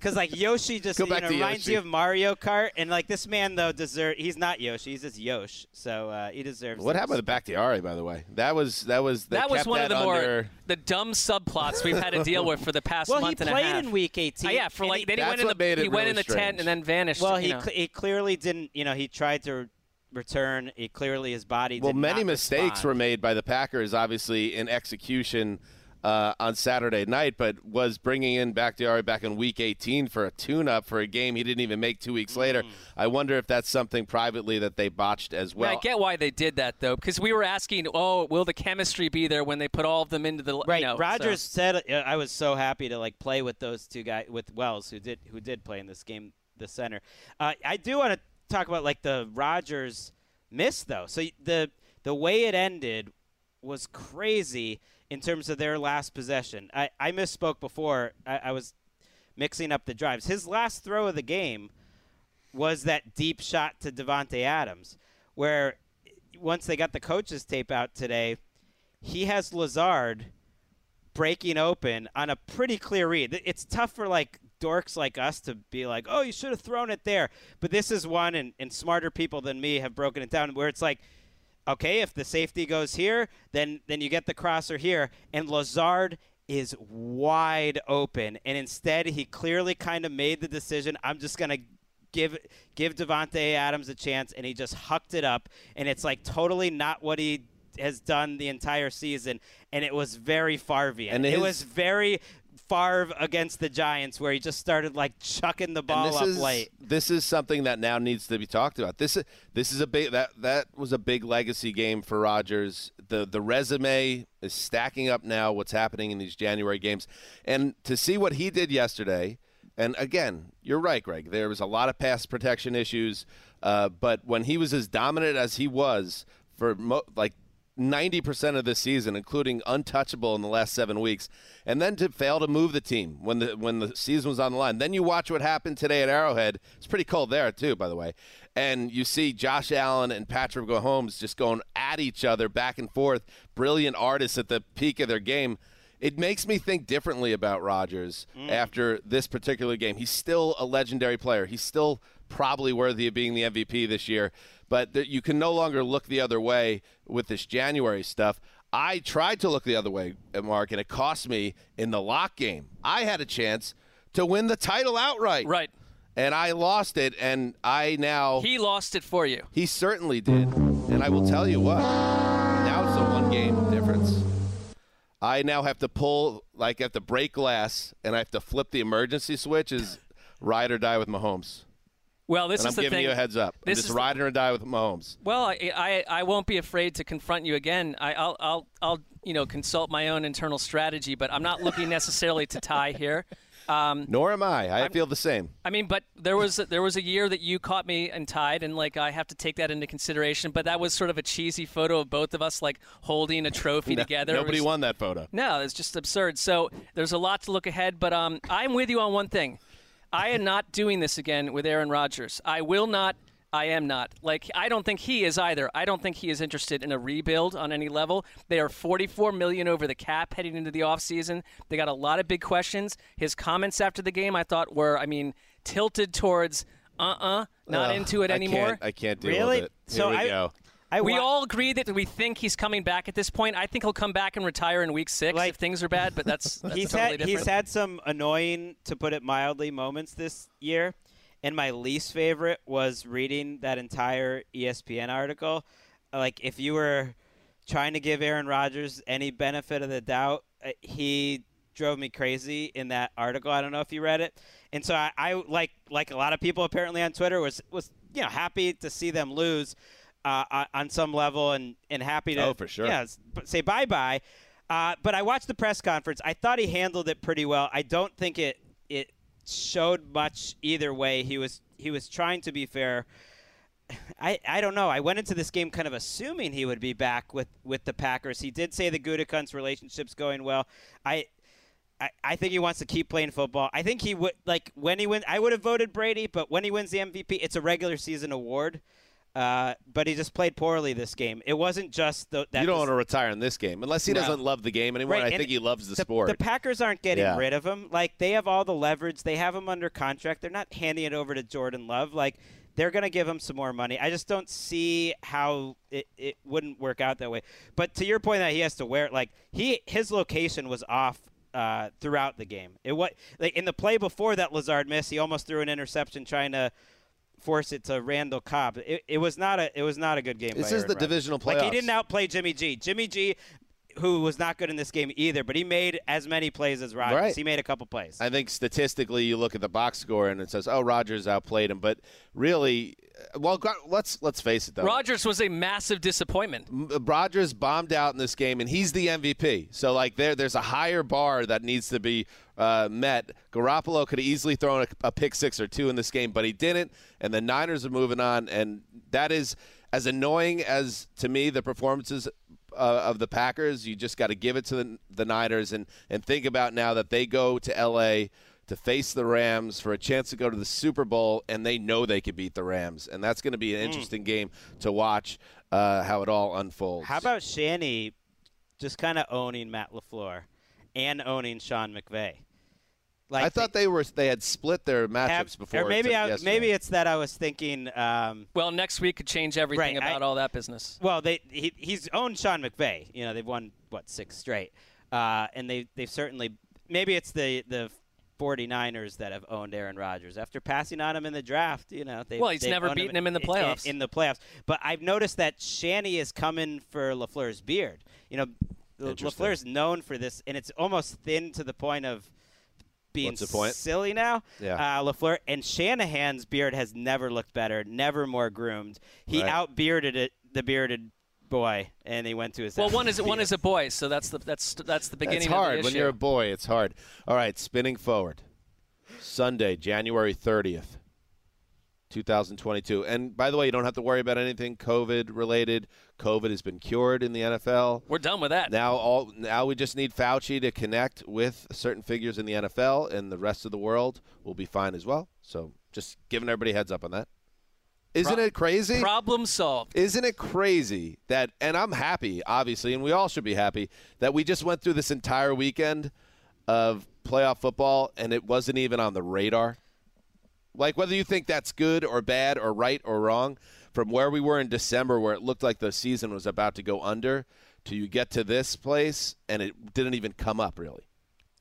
Because like Yoshi just you know, reminds Yoshi. you of Mario Kart, and like this man though deserve. He's not Yoshi. He's just Yosh. So uh, he deserves. What happened with the happened to Bakhtiari, by the way? That was that was that was kept one of that the more the dumb subplots we've had to deal with for the past Well, month and a half. he played in Week 18. Uh, yeah, for like he- then he went in the made it he went in the tent and then vanished. Well, you he know. cl- he clearly didn't. You know, he tried to return. He clearly his body. Well, many not mistakes respond. were made by the Packers, obviously in execution uh, on Saturday night, but was bringing in Bakhtiari back in Week 18 for a tune-up for a game he didn't even make two weeks later. Mm. I wonder if that's something privately that they botched as well. Yeah, I get why they did that though, because we were asking, oh, will the chemistry be there when they put all of them into the Right. You know, Rodgers so- said uh, I was so happy to like play with those two guys with Wells who did who did play in this game the center. Uh, I do want to talk about like the Rodgers miss though. So the the way it ended was crazy in terms of their last possession. I, I misspoke before. I, I was mixing up the drives. His last throw of the game was that deep shot to Davante Adams, where once they got the coaches tape out today, he has Lazard breaking open on a pretty clear read. It's tough for like dorks like us to be like, oh, you should have thrown it there. But this is one, and, and smarter people than me have broken it down where it's like okay, if the safety goes here, then then you get the crosser here, and Lazard is wide open, and instead he clearly kind of made the decision. I'm just gonna give give Davante Adams a chance, and he just hucked it up, and it's like totally not what he has done the entire season, and it was very Farvian. And it was very Favre against the Giants, where he just started like chucking the ball up is, late. This is something that now needs to be talked about. This is this is a big that that was a big legacy game for Rodgers. The the resume is stacking up now. What's happening in these January games, and to see what he did yesterday. And again, you're right, Greg. There was a lot of pass protection issues, uh, but when he was as dominant as he was for mo- like 90% of the season, including untouchable in the last seven weeks, and then to fail to move the team when the when the season was on the line. Then you watch what happened today at Arrowhead. It's pretty cold there too, by the way. And you see Josh Allen and Patrick Mahomes just going at each other back and forth. Brilliant artists at the peak of their game. It makes me think differently about Rodgers mm. after this particular game. He's still a legendary player. He's still probably worthy of being the MVP this year, but th- you can no longer look the other way with this January stuff. I tried to look the other way, Marc, and it cost me in the lock game. I had a chance to win the title outright. Right. And I lost it, and I now. He lost it for you. He certainly did. And I will tell you what, now it's a one game difference. I now have to pull, like, I have to break glass, and I have to flip the emergency switch is ride or die with Mahomes. Well, this and is I'm the giving thing. you a heads up. This I'm just is- ride or die with Mahomes. Well, I, I I won't be afraid to confront you again. I, I'll I'll I'll you know consult my own internal strategy, but I'm not looking necessarily to tie here. Um, Nor am I. I feel the same. I mean, but there was there was a year that you caught me and tied, and like I have to take that into consideration. But that was sort of a cheesy photo of both of us like holding a trophy No- together. Nobody was- won that photo. No, it's just absurd. So there's a lot to look ahead, but um, I'm with you on one thing. I am not doing this again with Aaron Rodgers. I will not. I am not. Like I don't think he is either. I don't think he is interested in a rebuild on any level. They are 44 million over the cap heading into the offseason. They got a lot of big questions. His comments after the game I thought were I mean tilted towards uh-uh, not Ugh, into it I anymore. can't- I can't deal Really? with it. Here So we I- go. We all agree that we think he's coming back at this point. I think he'll come back and retire in week six if things are bad, but that's, that's he's totally had different. he's had some annoying, to put it mildly, moments this year, and my least favorite was reading that entire ESPN article. Like, if you were trying to give Aaron Rodgers any benefit of the doubt, uh, he drove me crazy in that article. I don't know if you read it, and so I, I like like a lot of people apparently on Twitter was was you know happy to see them lose. Uh, on- on some level, and, and happy to Oh, for sure. yeah, say bye bye. Uh, but I watched the press conference. I thought he handled it pretty well. I don't think it it showed much either way. He was he was trying to be fair. I, I don't know. I went into this game kind of assuming he would be back with, with the Packers. He did say the Gutekunst relationship's going well. I, I I think he wants to keep playing football. I think he would like when he wins. I would have voted Brady, but when he wins the MVP, it's a regular season award. Uh, but he just played poorly this game. It wasn't just the, that you don't this- want to retire in this game unless he No. doesn't love the game anymore. Right, I and think he loves the, the, sport. The Packers aren't getting Yeah. rid of him. Like they have all the leverage. They have him under contract. They're not handing it over to Jordan Love. Like they're going to give him some more money. I just don't see how it, it wouldn't work out that way. But to your point that he has to wear it, like he his location was off uh, throughout the game. It what like in the play before that Lazard missed, he almost threw an interception trying to force it to Randall Cobb. It, it was not a it was not a good game. This is the Rodgers. divisional Like he didn't outplay Jimmy G. Jimmy G, who was not good in this game either, but he made as many plays as Rodgers. Right. He made a couple plays. I think statistically, you look at the box score and it says, "Oh, Rodgers outplayed him," but really, uh, well, let's let's face it though. Rodgers was a massive disappointment. Rodgers bombed out in this game, and he's the MVP. So, like, there, there's a higher bar that needs to be uh, met. Garoppolo could have easily thrown a, a pick six or two in this game, but he didn't. And the Niners are moving on, and that is as annoying as to me the performances uh, of the Packers. You just got to give it to the, the Niners and and think about now that they go to L.A. To face the Rams for a chance to go to the Super Bowl, and they know they could beat the Rams, and that's going to be an Mm. interesting game to watch uh, how it all unfolds. How about Shanny just kind of owning Matt LaFleur and owning Sean McVay? Like I thought they were they had split their matchups have- before. or maybe I, maybe it's that I was thinking. Um, Well, next week could change everything Right, I- about all that business. Well, they he, he's owned Sean McVay. You know, they've won what six straight, uh, and they they've certainly maybe it's the the 49ers that have owned Aaron Rodgers after passing on him in the draft. You know, they Well, he's never beaten him in the playoffs. In, the playoffs, but I've noticed that Shanny is coming for Lafleur's beard. You know, Interesting. Lafleur's known for this, and it's almost thin to the point of being What's the point? silly now. Yeah. Uh, Lafleur and Shanahan's beard has never looked better, never more groomed. He Right. out bearded it, the bearded boy, and he went to his. Well, one is one is a boy, so that's the that's that's the beginning. It's hard of the when you're a boy. It's hard. All right, spinning forward. Sunday, January 30th, 2022. And by the way, you don't have to worry about anything COVID related. COVID has been cured in the NFL. We're done with that. Now all now we just need Fauci to connect with certain figures in the NFL and the rest of the world will be fine as well. So just giving everybody a heads up on that. Isn't Pro- it crazy? Problem solved. Isn't it crazy that, and I'm happy, obviously, and we all should be happy, that we just went through this entire weekend of playoff football and it wasn't even on the radar? Like, whether you think that's good or bad or right or wrong, from where we were in December, where it looked like the season was about to go under, to you get to this place and it didn't even come up, really.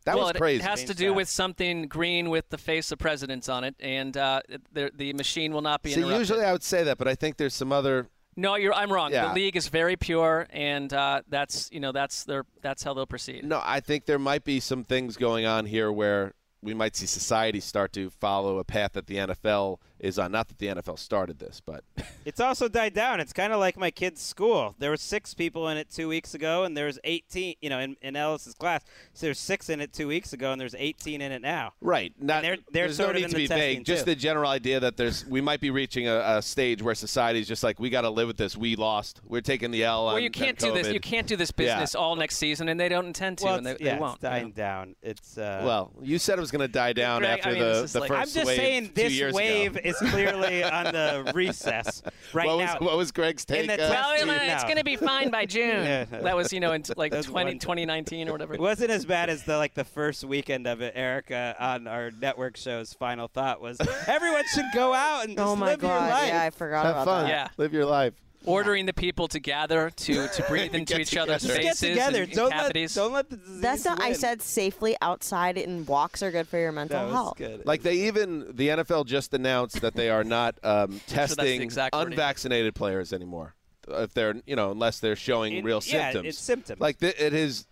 That well, was crazy. It has to do with something green with the face of presidents on it, and uh, the the machine will not be interrupted. usually I would say that, but I think there's some other. no, you're. I'm wrong. Yeah. The league is very pure, and uh, that's you know that's their that's how they'll proceed. No, I think there might be some things going on here where we might see society start to follow a path that the NFL is on. Not that the NFL started this, but It's also died down. It's kind of like my kid's school. There were six people in it two weeks ago, and there's 18. You know, in, in Ellis's class, so there's six in it two weeks ago, and there's 18 in it now. right. Not, they're they're there's sort no of need to be vague. Just too. the general idea that there's we might be reaching a, a stage where society's just like we got to live with this. We lost. We're taking the L. Well, on, you can't on do this. You can't do this Yeah. business all next season, and they don't intend to, well, and they, it's- yeah, they won't. it's dying down. It's uh, Well, you said it was going to die down Greg, after I mean, the, this is the like- first I'm just wave saying two this wave ago. Is clearly on the recess right what now. Was, what was Greg's take? In the uh, test Well, tube it's going to be fine by June. Yeah. That was, you know, in like That's 20, 2019 or whatever. It wasn't as bad as the like the first weekend of it. Erica on our network show's final thought was everyone should go out and just Oh my live your God, life. yeah, I forgot Have about fun. that. Yeah. Live your life. Ordering the people to gather to, to breathe into Get each other's together. Just faces get together. and, and don't let cavities. don't let the disease That's not. I win. said safely outside, and walks are good for your mental that was health. good. Like they even the NFL just announced that they are not um, the testing exact wording. unvaccinated players anymore. If they're you know unless they're showing In- real yeah, symptoms. it's symptoms. Like th- it is.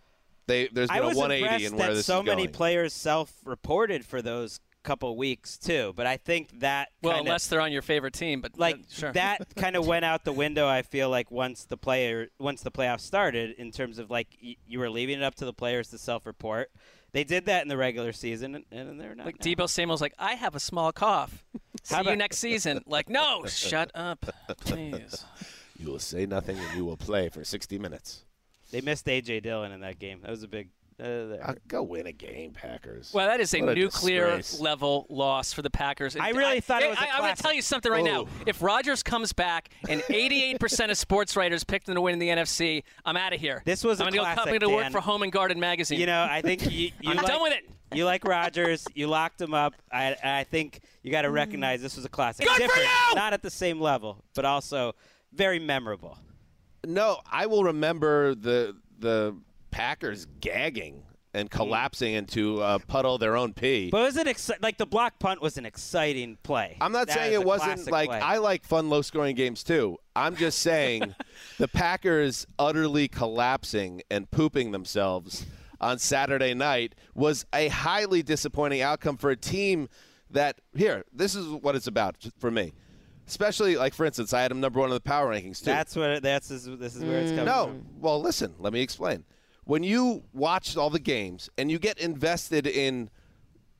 They there's I been a was 180 impressed in where that this so is many going. players self-reported for those couple weeks too. But I think that well, kinda, unless they're on your favorite team, but like uh, sure. that kind of went out the window. I feel like once the player once the playoffs started, in terms of like y- you were leaving it up to the players to self-report. They did that in the regular season, and, and they're not. Like now. Deebo Samuel's like, I have a small cough. See How you about- next season. Like, no, shut up, please. You will say nothing and you will play for 60 minutes. They missed AJ Dillon in that game. That was a big. Uh, there. Uh, go win a game, Packers. Well, that is a What nuclear disgrace. level loss for the Packers. I really thought it was a I, am going to tell you something right now. If Rodgers comes back and 88% of sports writers picked him to win in the NFC, I'm out of here. This was a I'm gonna go- classic, I'm going to work for Home and Garden magazine. You know, I think you, you I'm like, done with it. You like Rodgers. You locked him up. I, I think you got to recognize this was a classic. Good for you! Not at the same level, but also very memorable. No, I will remember the the Packers gagging and hmm. collapsing into a puddle of their own pee. But was it exci- like the block punt was an exciting play? I'm not That saying it wasn't like play. I like fun low scoring games too. I'm just saying the Packers utterly collapsing and pooping themselves on Saturday night was a highly disappointing outcome for a team that here, this is what it's about for me. Especially like for instance, I had them number 1 in the power rankings too. That's what. That's this is where it's mm. coming No, from. well, listen. Let me explain. When you watch all the games and you get invested in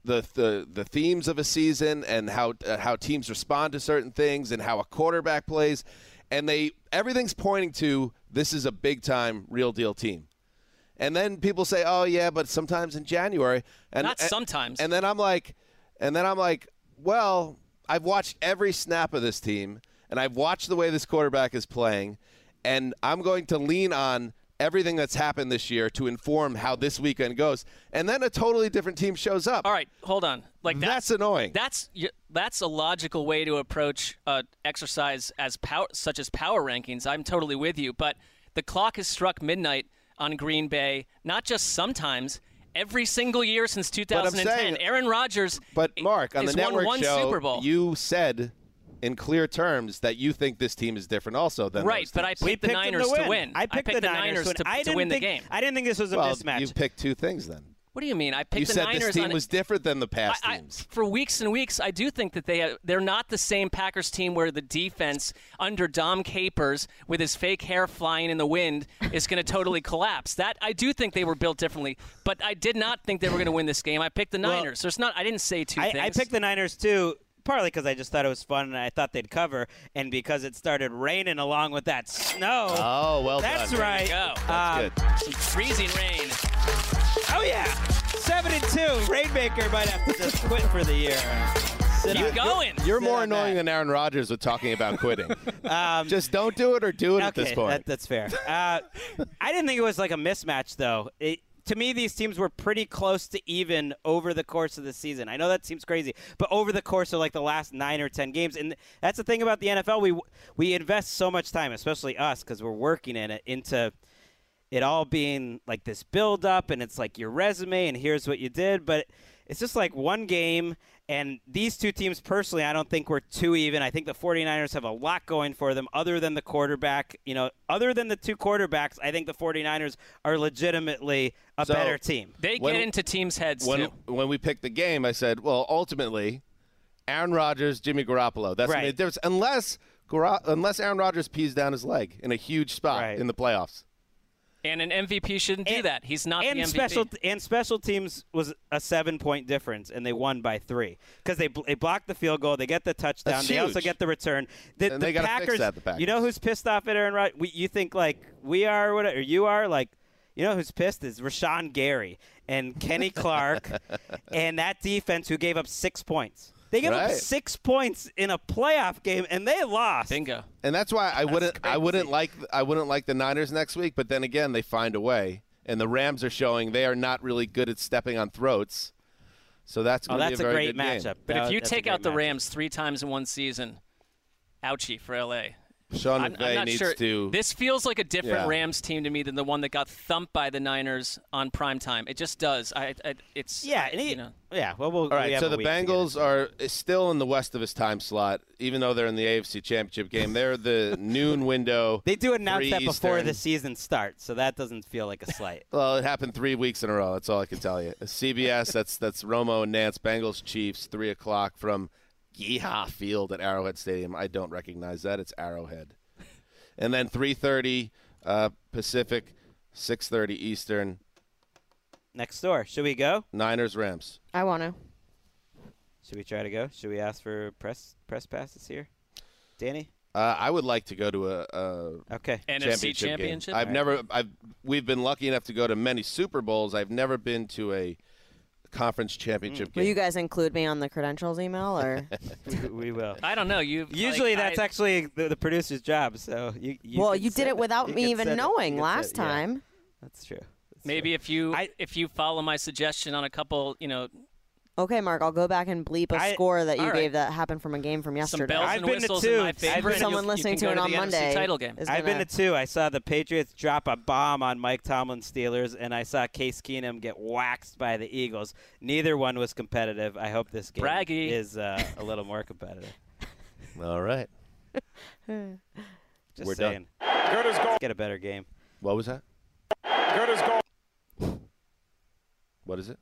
the the, the themes of a season and how uh, how teams respond to certain things and how a quarterback plays, and they everything's pointing to this is a big time real deal team. And then people say, "Oh yeah, but sometimes in January." And Not and- sometimes. And then I'm like, and then I'm like, well, I've watched every snap of this team, and I've watched the way this quarterback is playing, and I'm going to lean on everything that's happened this year to inform how this weekend goes, and then a totally different team shows up. All right, hold on. Like that's, annoying. That's that's a logical way to approach uh, exercise as power, such as power rankings. I'm totally with you, but the clock has struck midnight on Green Bay. Not just sometimes. Every single year since But 2010, saying- Aaron Rodgers. But Marc, on the network one show, Super Bowl. you said in clear terms that you think this team is different also than Right, those but I teams. picked the Niners to to win. win. I picked the Niners to win. to, I to didn't win think- the game. I didn't think this was a well, mismatch. You picked two things then. What do you mean? I picked You the said Niners this team on was different than the past I- I- teams. for weeks and weeks, I do think that they uh, they're not the same Packers team where the defense under Dom Capers with his fake hair flying in the wind is going to totally collapse. That I do think they were built differently, but I did not think they were going to win this game. I picked the Well, Niners. There's not. I didn't say two I, things. I picked the Niners too, partly because I just thought it was fun and I thought they'd cover, and because it started raining along with that snow. Oh, well That's done. right. There you go. Um, Some freezing rain. Oh yeah, seven and two. Rainmaker might have to just quit for the year. Sit Keep on- going. You're Sit more annoying that. than Aaron Rodgers with talking about quitting. Um, Just don't do it or do it okay, at this point. That, that's fair. Uh, I didn't think it was like a mismatch, though. It, to me, these teams were pretty close to even over the course of the season. I know that seems crazy, but over the course of like the last nine or ten games, and that's the thing about the NFL. We we invest so much time, especially us, because we're working in it into it all being like this build up and it's like your resume and here's what you did but it's just like one game and these two teams personally I don't think we're too even. I think the 49ers have a lot going for them other than the quarterback, you know, other than the two quarterbacks, I think the 49ers are legitimately a So, better team. They When- get into teams' heads when too. when we picked the game, I said, well, ultimately, Aaron Rodgers, Jimmy Garoppolo. That's Right. the difference. Unless unless Aaron Rodgers pees down his leg in a huge spot Right. in the playoffs. And an MVP shouldn't do that. He's not and the MVP. special and special teams was a seven point difference, and they won by three because they bl- they blocked the field goal, they get the touchdown, That's they also get the return. The, And the they gotta fix Packers, that, the Packers. you know who's pissed off at Aaron Rodgers? We, you think like we are, or whatever, you are, like you know who's pissed is Rashan Gary and Kenny Clark and that defense who gave up six points. They gave up six points in a playoff game, and they lost. Bingo. And that's why I wouldn't I wouldn't like I wouldn't like the Niners next week, but then again they find a way. And the Rams are showing they are not really good at stepping on throats. So that's Oh, to that's be a a very great good game. matchup. But That- if uh, you take out the matchup. Rams three times in one season, ouchie for LA. Sean I'm, McVay I'm not needs sure. to This feels like a different Yeah. Rams team to me than the one that got thumped by the Niners on prime time. It just does. I, I it's Yeah, and he, you know. yeah. Well, we'll All right, we so the week to get Bengals are still in the west of his time slot, even though they're in the AFC Championship game. They're the noon window. They do announce that before Eastern. the season starts, so that doesn't feel like a slight. Well, it happened three weeks in a row. That's all I can tell you. CBS. that's that's Romo and Nance. Bengals Chiefs. Three o'clock from Yeehaw Field at Arrowhead Stadium. I don't recognize that. It's Arrowhead. And then three thirty uh, Pacific, six thirty Eastern. Next door. Should we go? Niners Rams. I want to. Should we try to go? Should we ask for press press passes here? Danny? Uh, I would like to go to a, a Okay. NFC championship. game. I've All right. never. I've we've been lucky enough to go to many Super Bowls. I've never been to a conference championship mm. Will game. you guys include me on the credentials email or? we, we will. I don't know. You Usually like, that's I, actually the, the producer's job. So you. you well, you did it without You me even knowing You can last send- yeah. time. That's true. That's maybe if you if you follow my suggestion on a couple, you know, Okay, Marc, I'll go back and bleep a I- score that you all right. gave that happened from a game from some yesterday. bells I've and been to whistles two. in my I've favor. been- and someone you, listening you to can it on the NFC Monday title game. is I've been gonna- to two. I saw the Patriots drop a bomb on Mike Tomlin's Steelers, and I saw Case Keenum get waxed by the Eagles. Neither one was competitive. I hope this game Braggy. is uh, a little more competitive. All right. Just We're done. saying. Let's get a better game. What was that? Good as gold. What is it?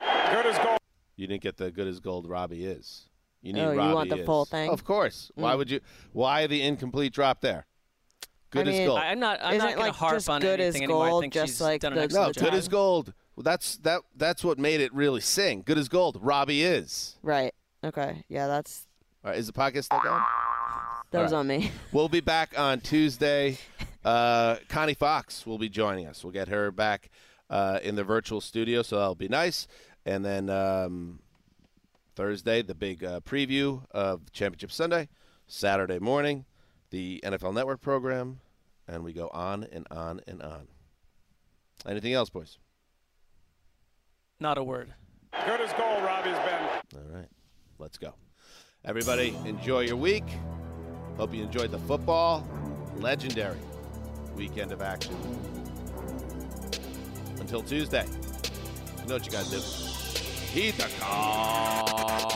Good as gold. You didn't get the good as gold Robbie is. You need Oh, you want the is. full thing? Of course. Why Mm. would you? Why the incomplete drop there? Good I as gold. I, am not. I'm Isn't not going like to harp just on good as anything anymore. I gold, think just like done an the- excellent no, job. good as gold. Well, that's that. That's what made it really sing. Good as gold. Robbie is. Right. Okay. Yeah, that's All right, is the podcast still going? that All was right. on me. We'll be back on Tuesday. Uh, Connie Fox will be joining us. We'll get her back uh, in the virtual studio, so that'll be nice. And then um, Thursday, the big uh, preview of Championship Sunday. Saturday morning, the NFL Network program. and we go on and on and on. Anything else, boys? Not a word. Good as gold, Robbie's been. All right, let's go. Everybody, enjoy your week. Hope you enjoyed the football. Legendary weekend of action. Until Tuesday, you know what you got to do. Heed the call.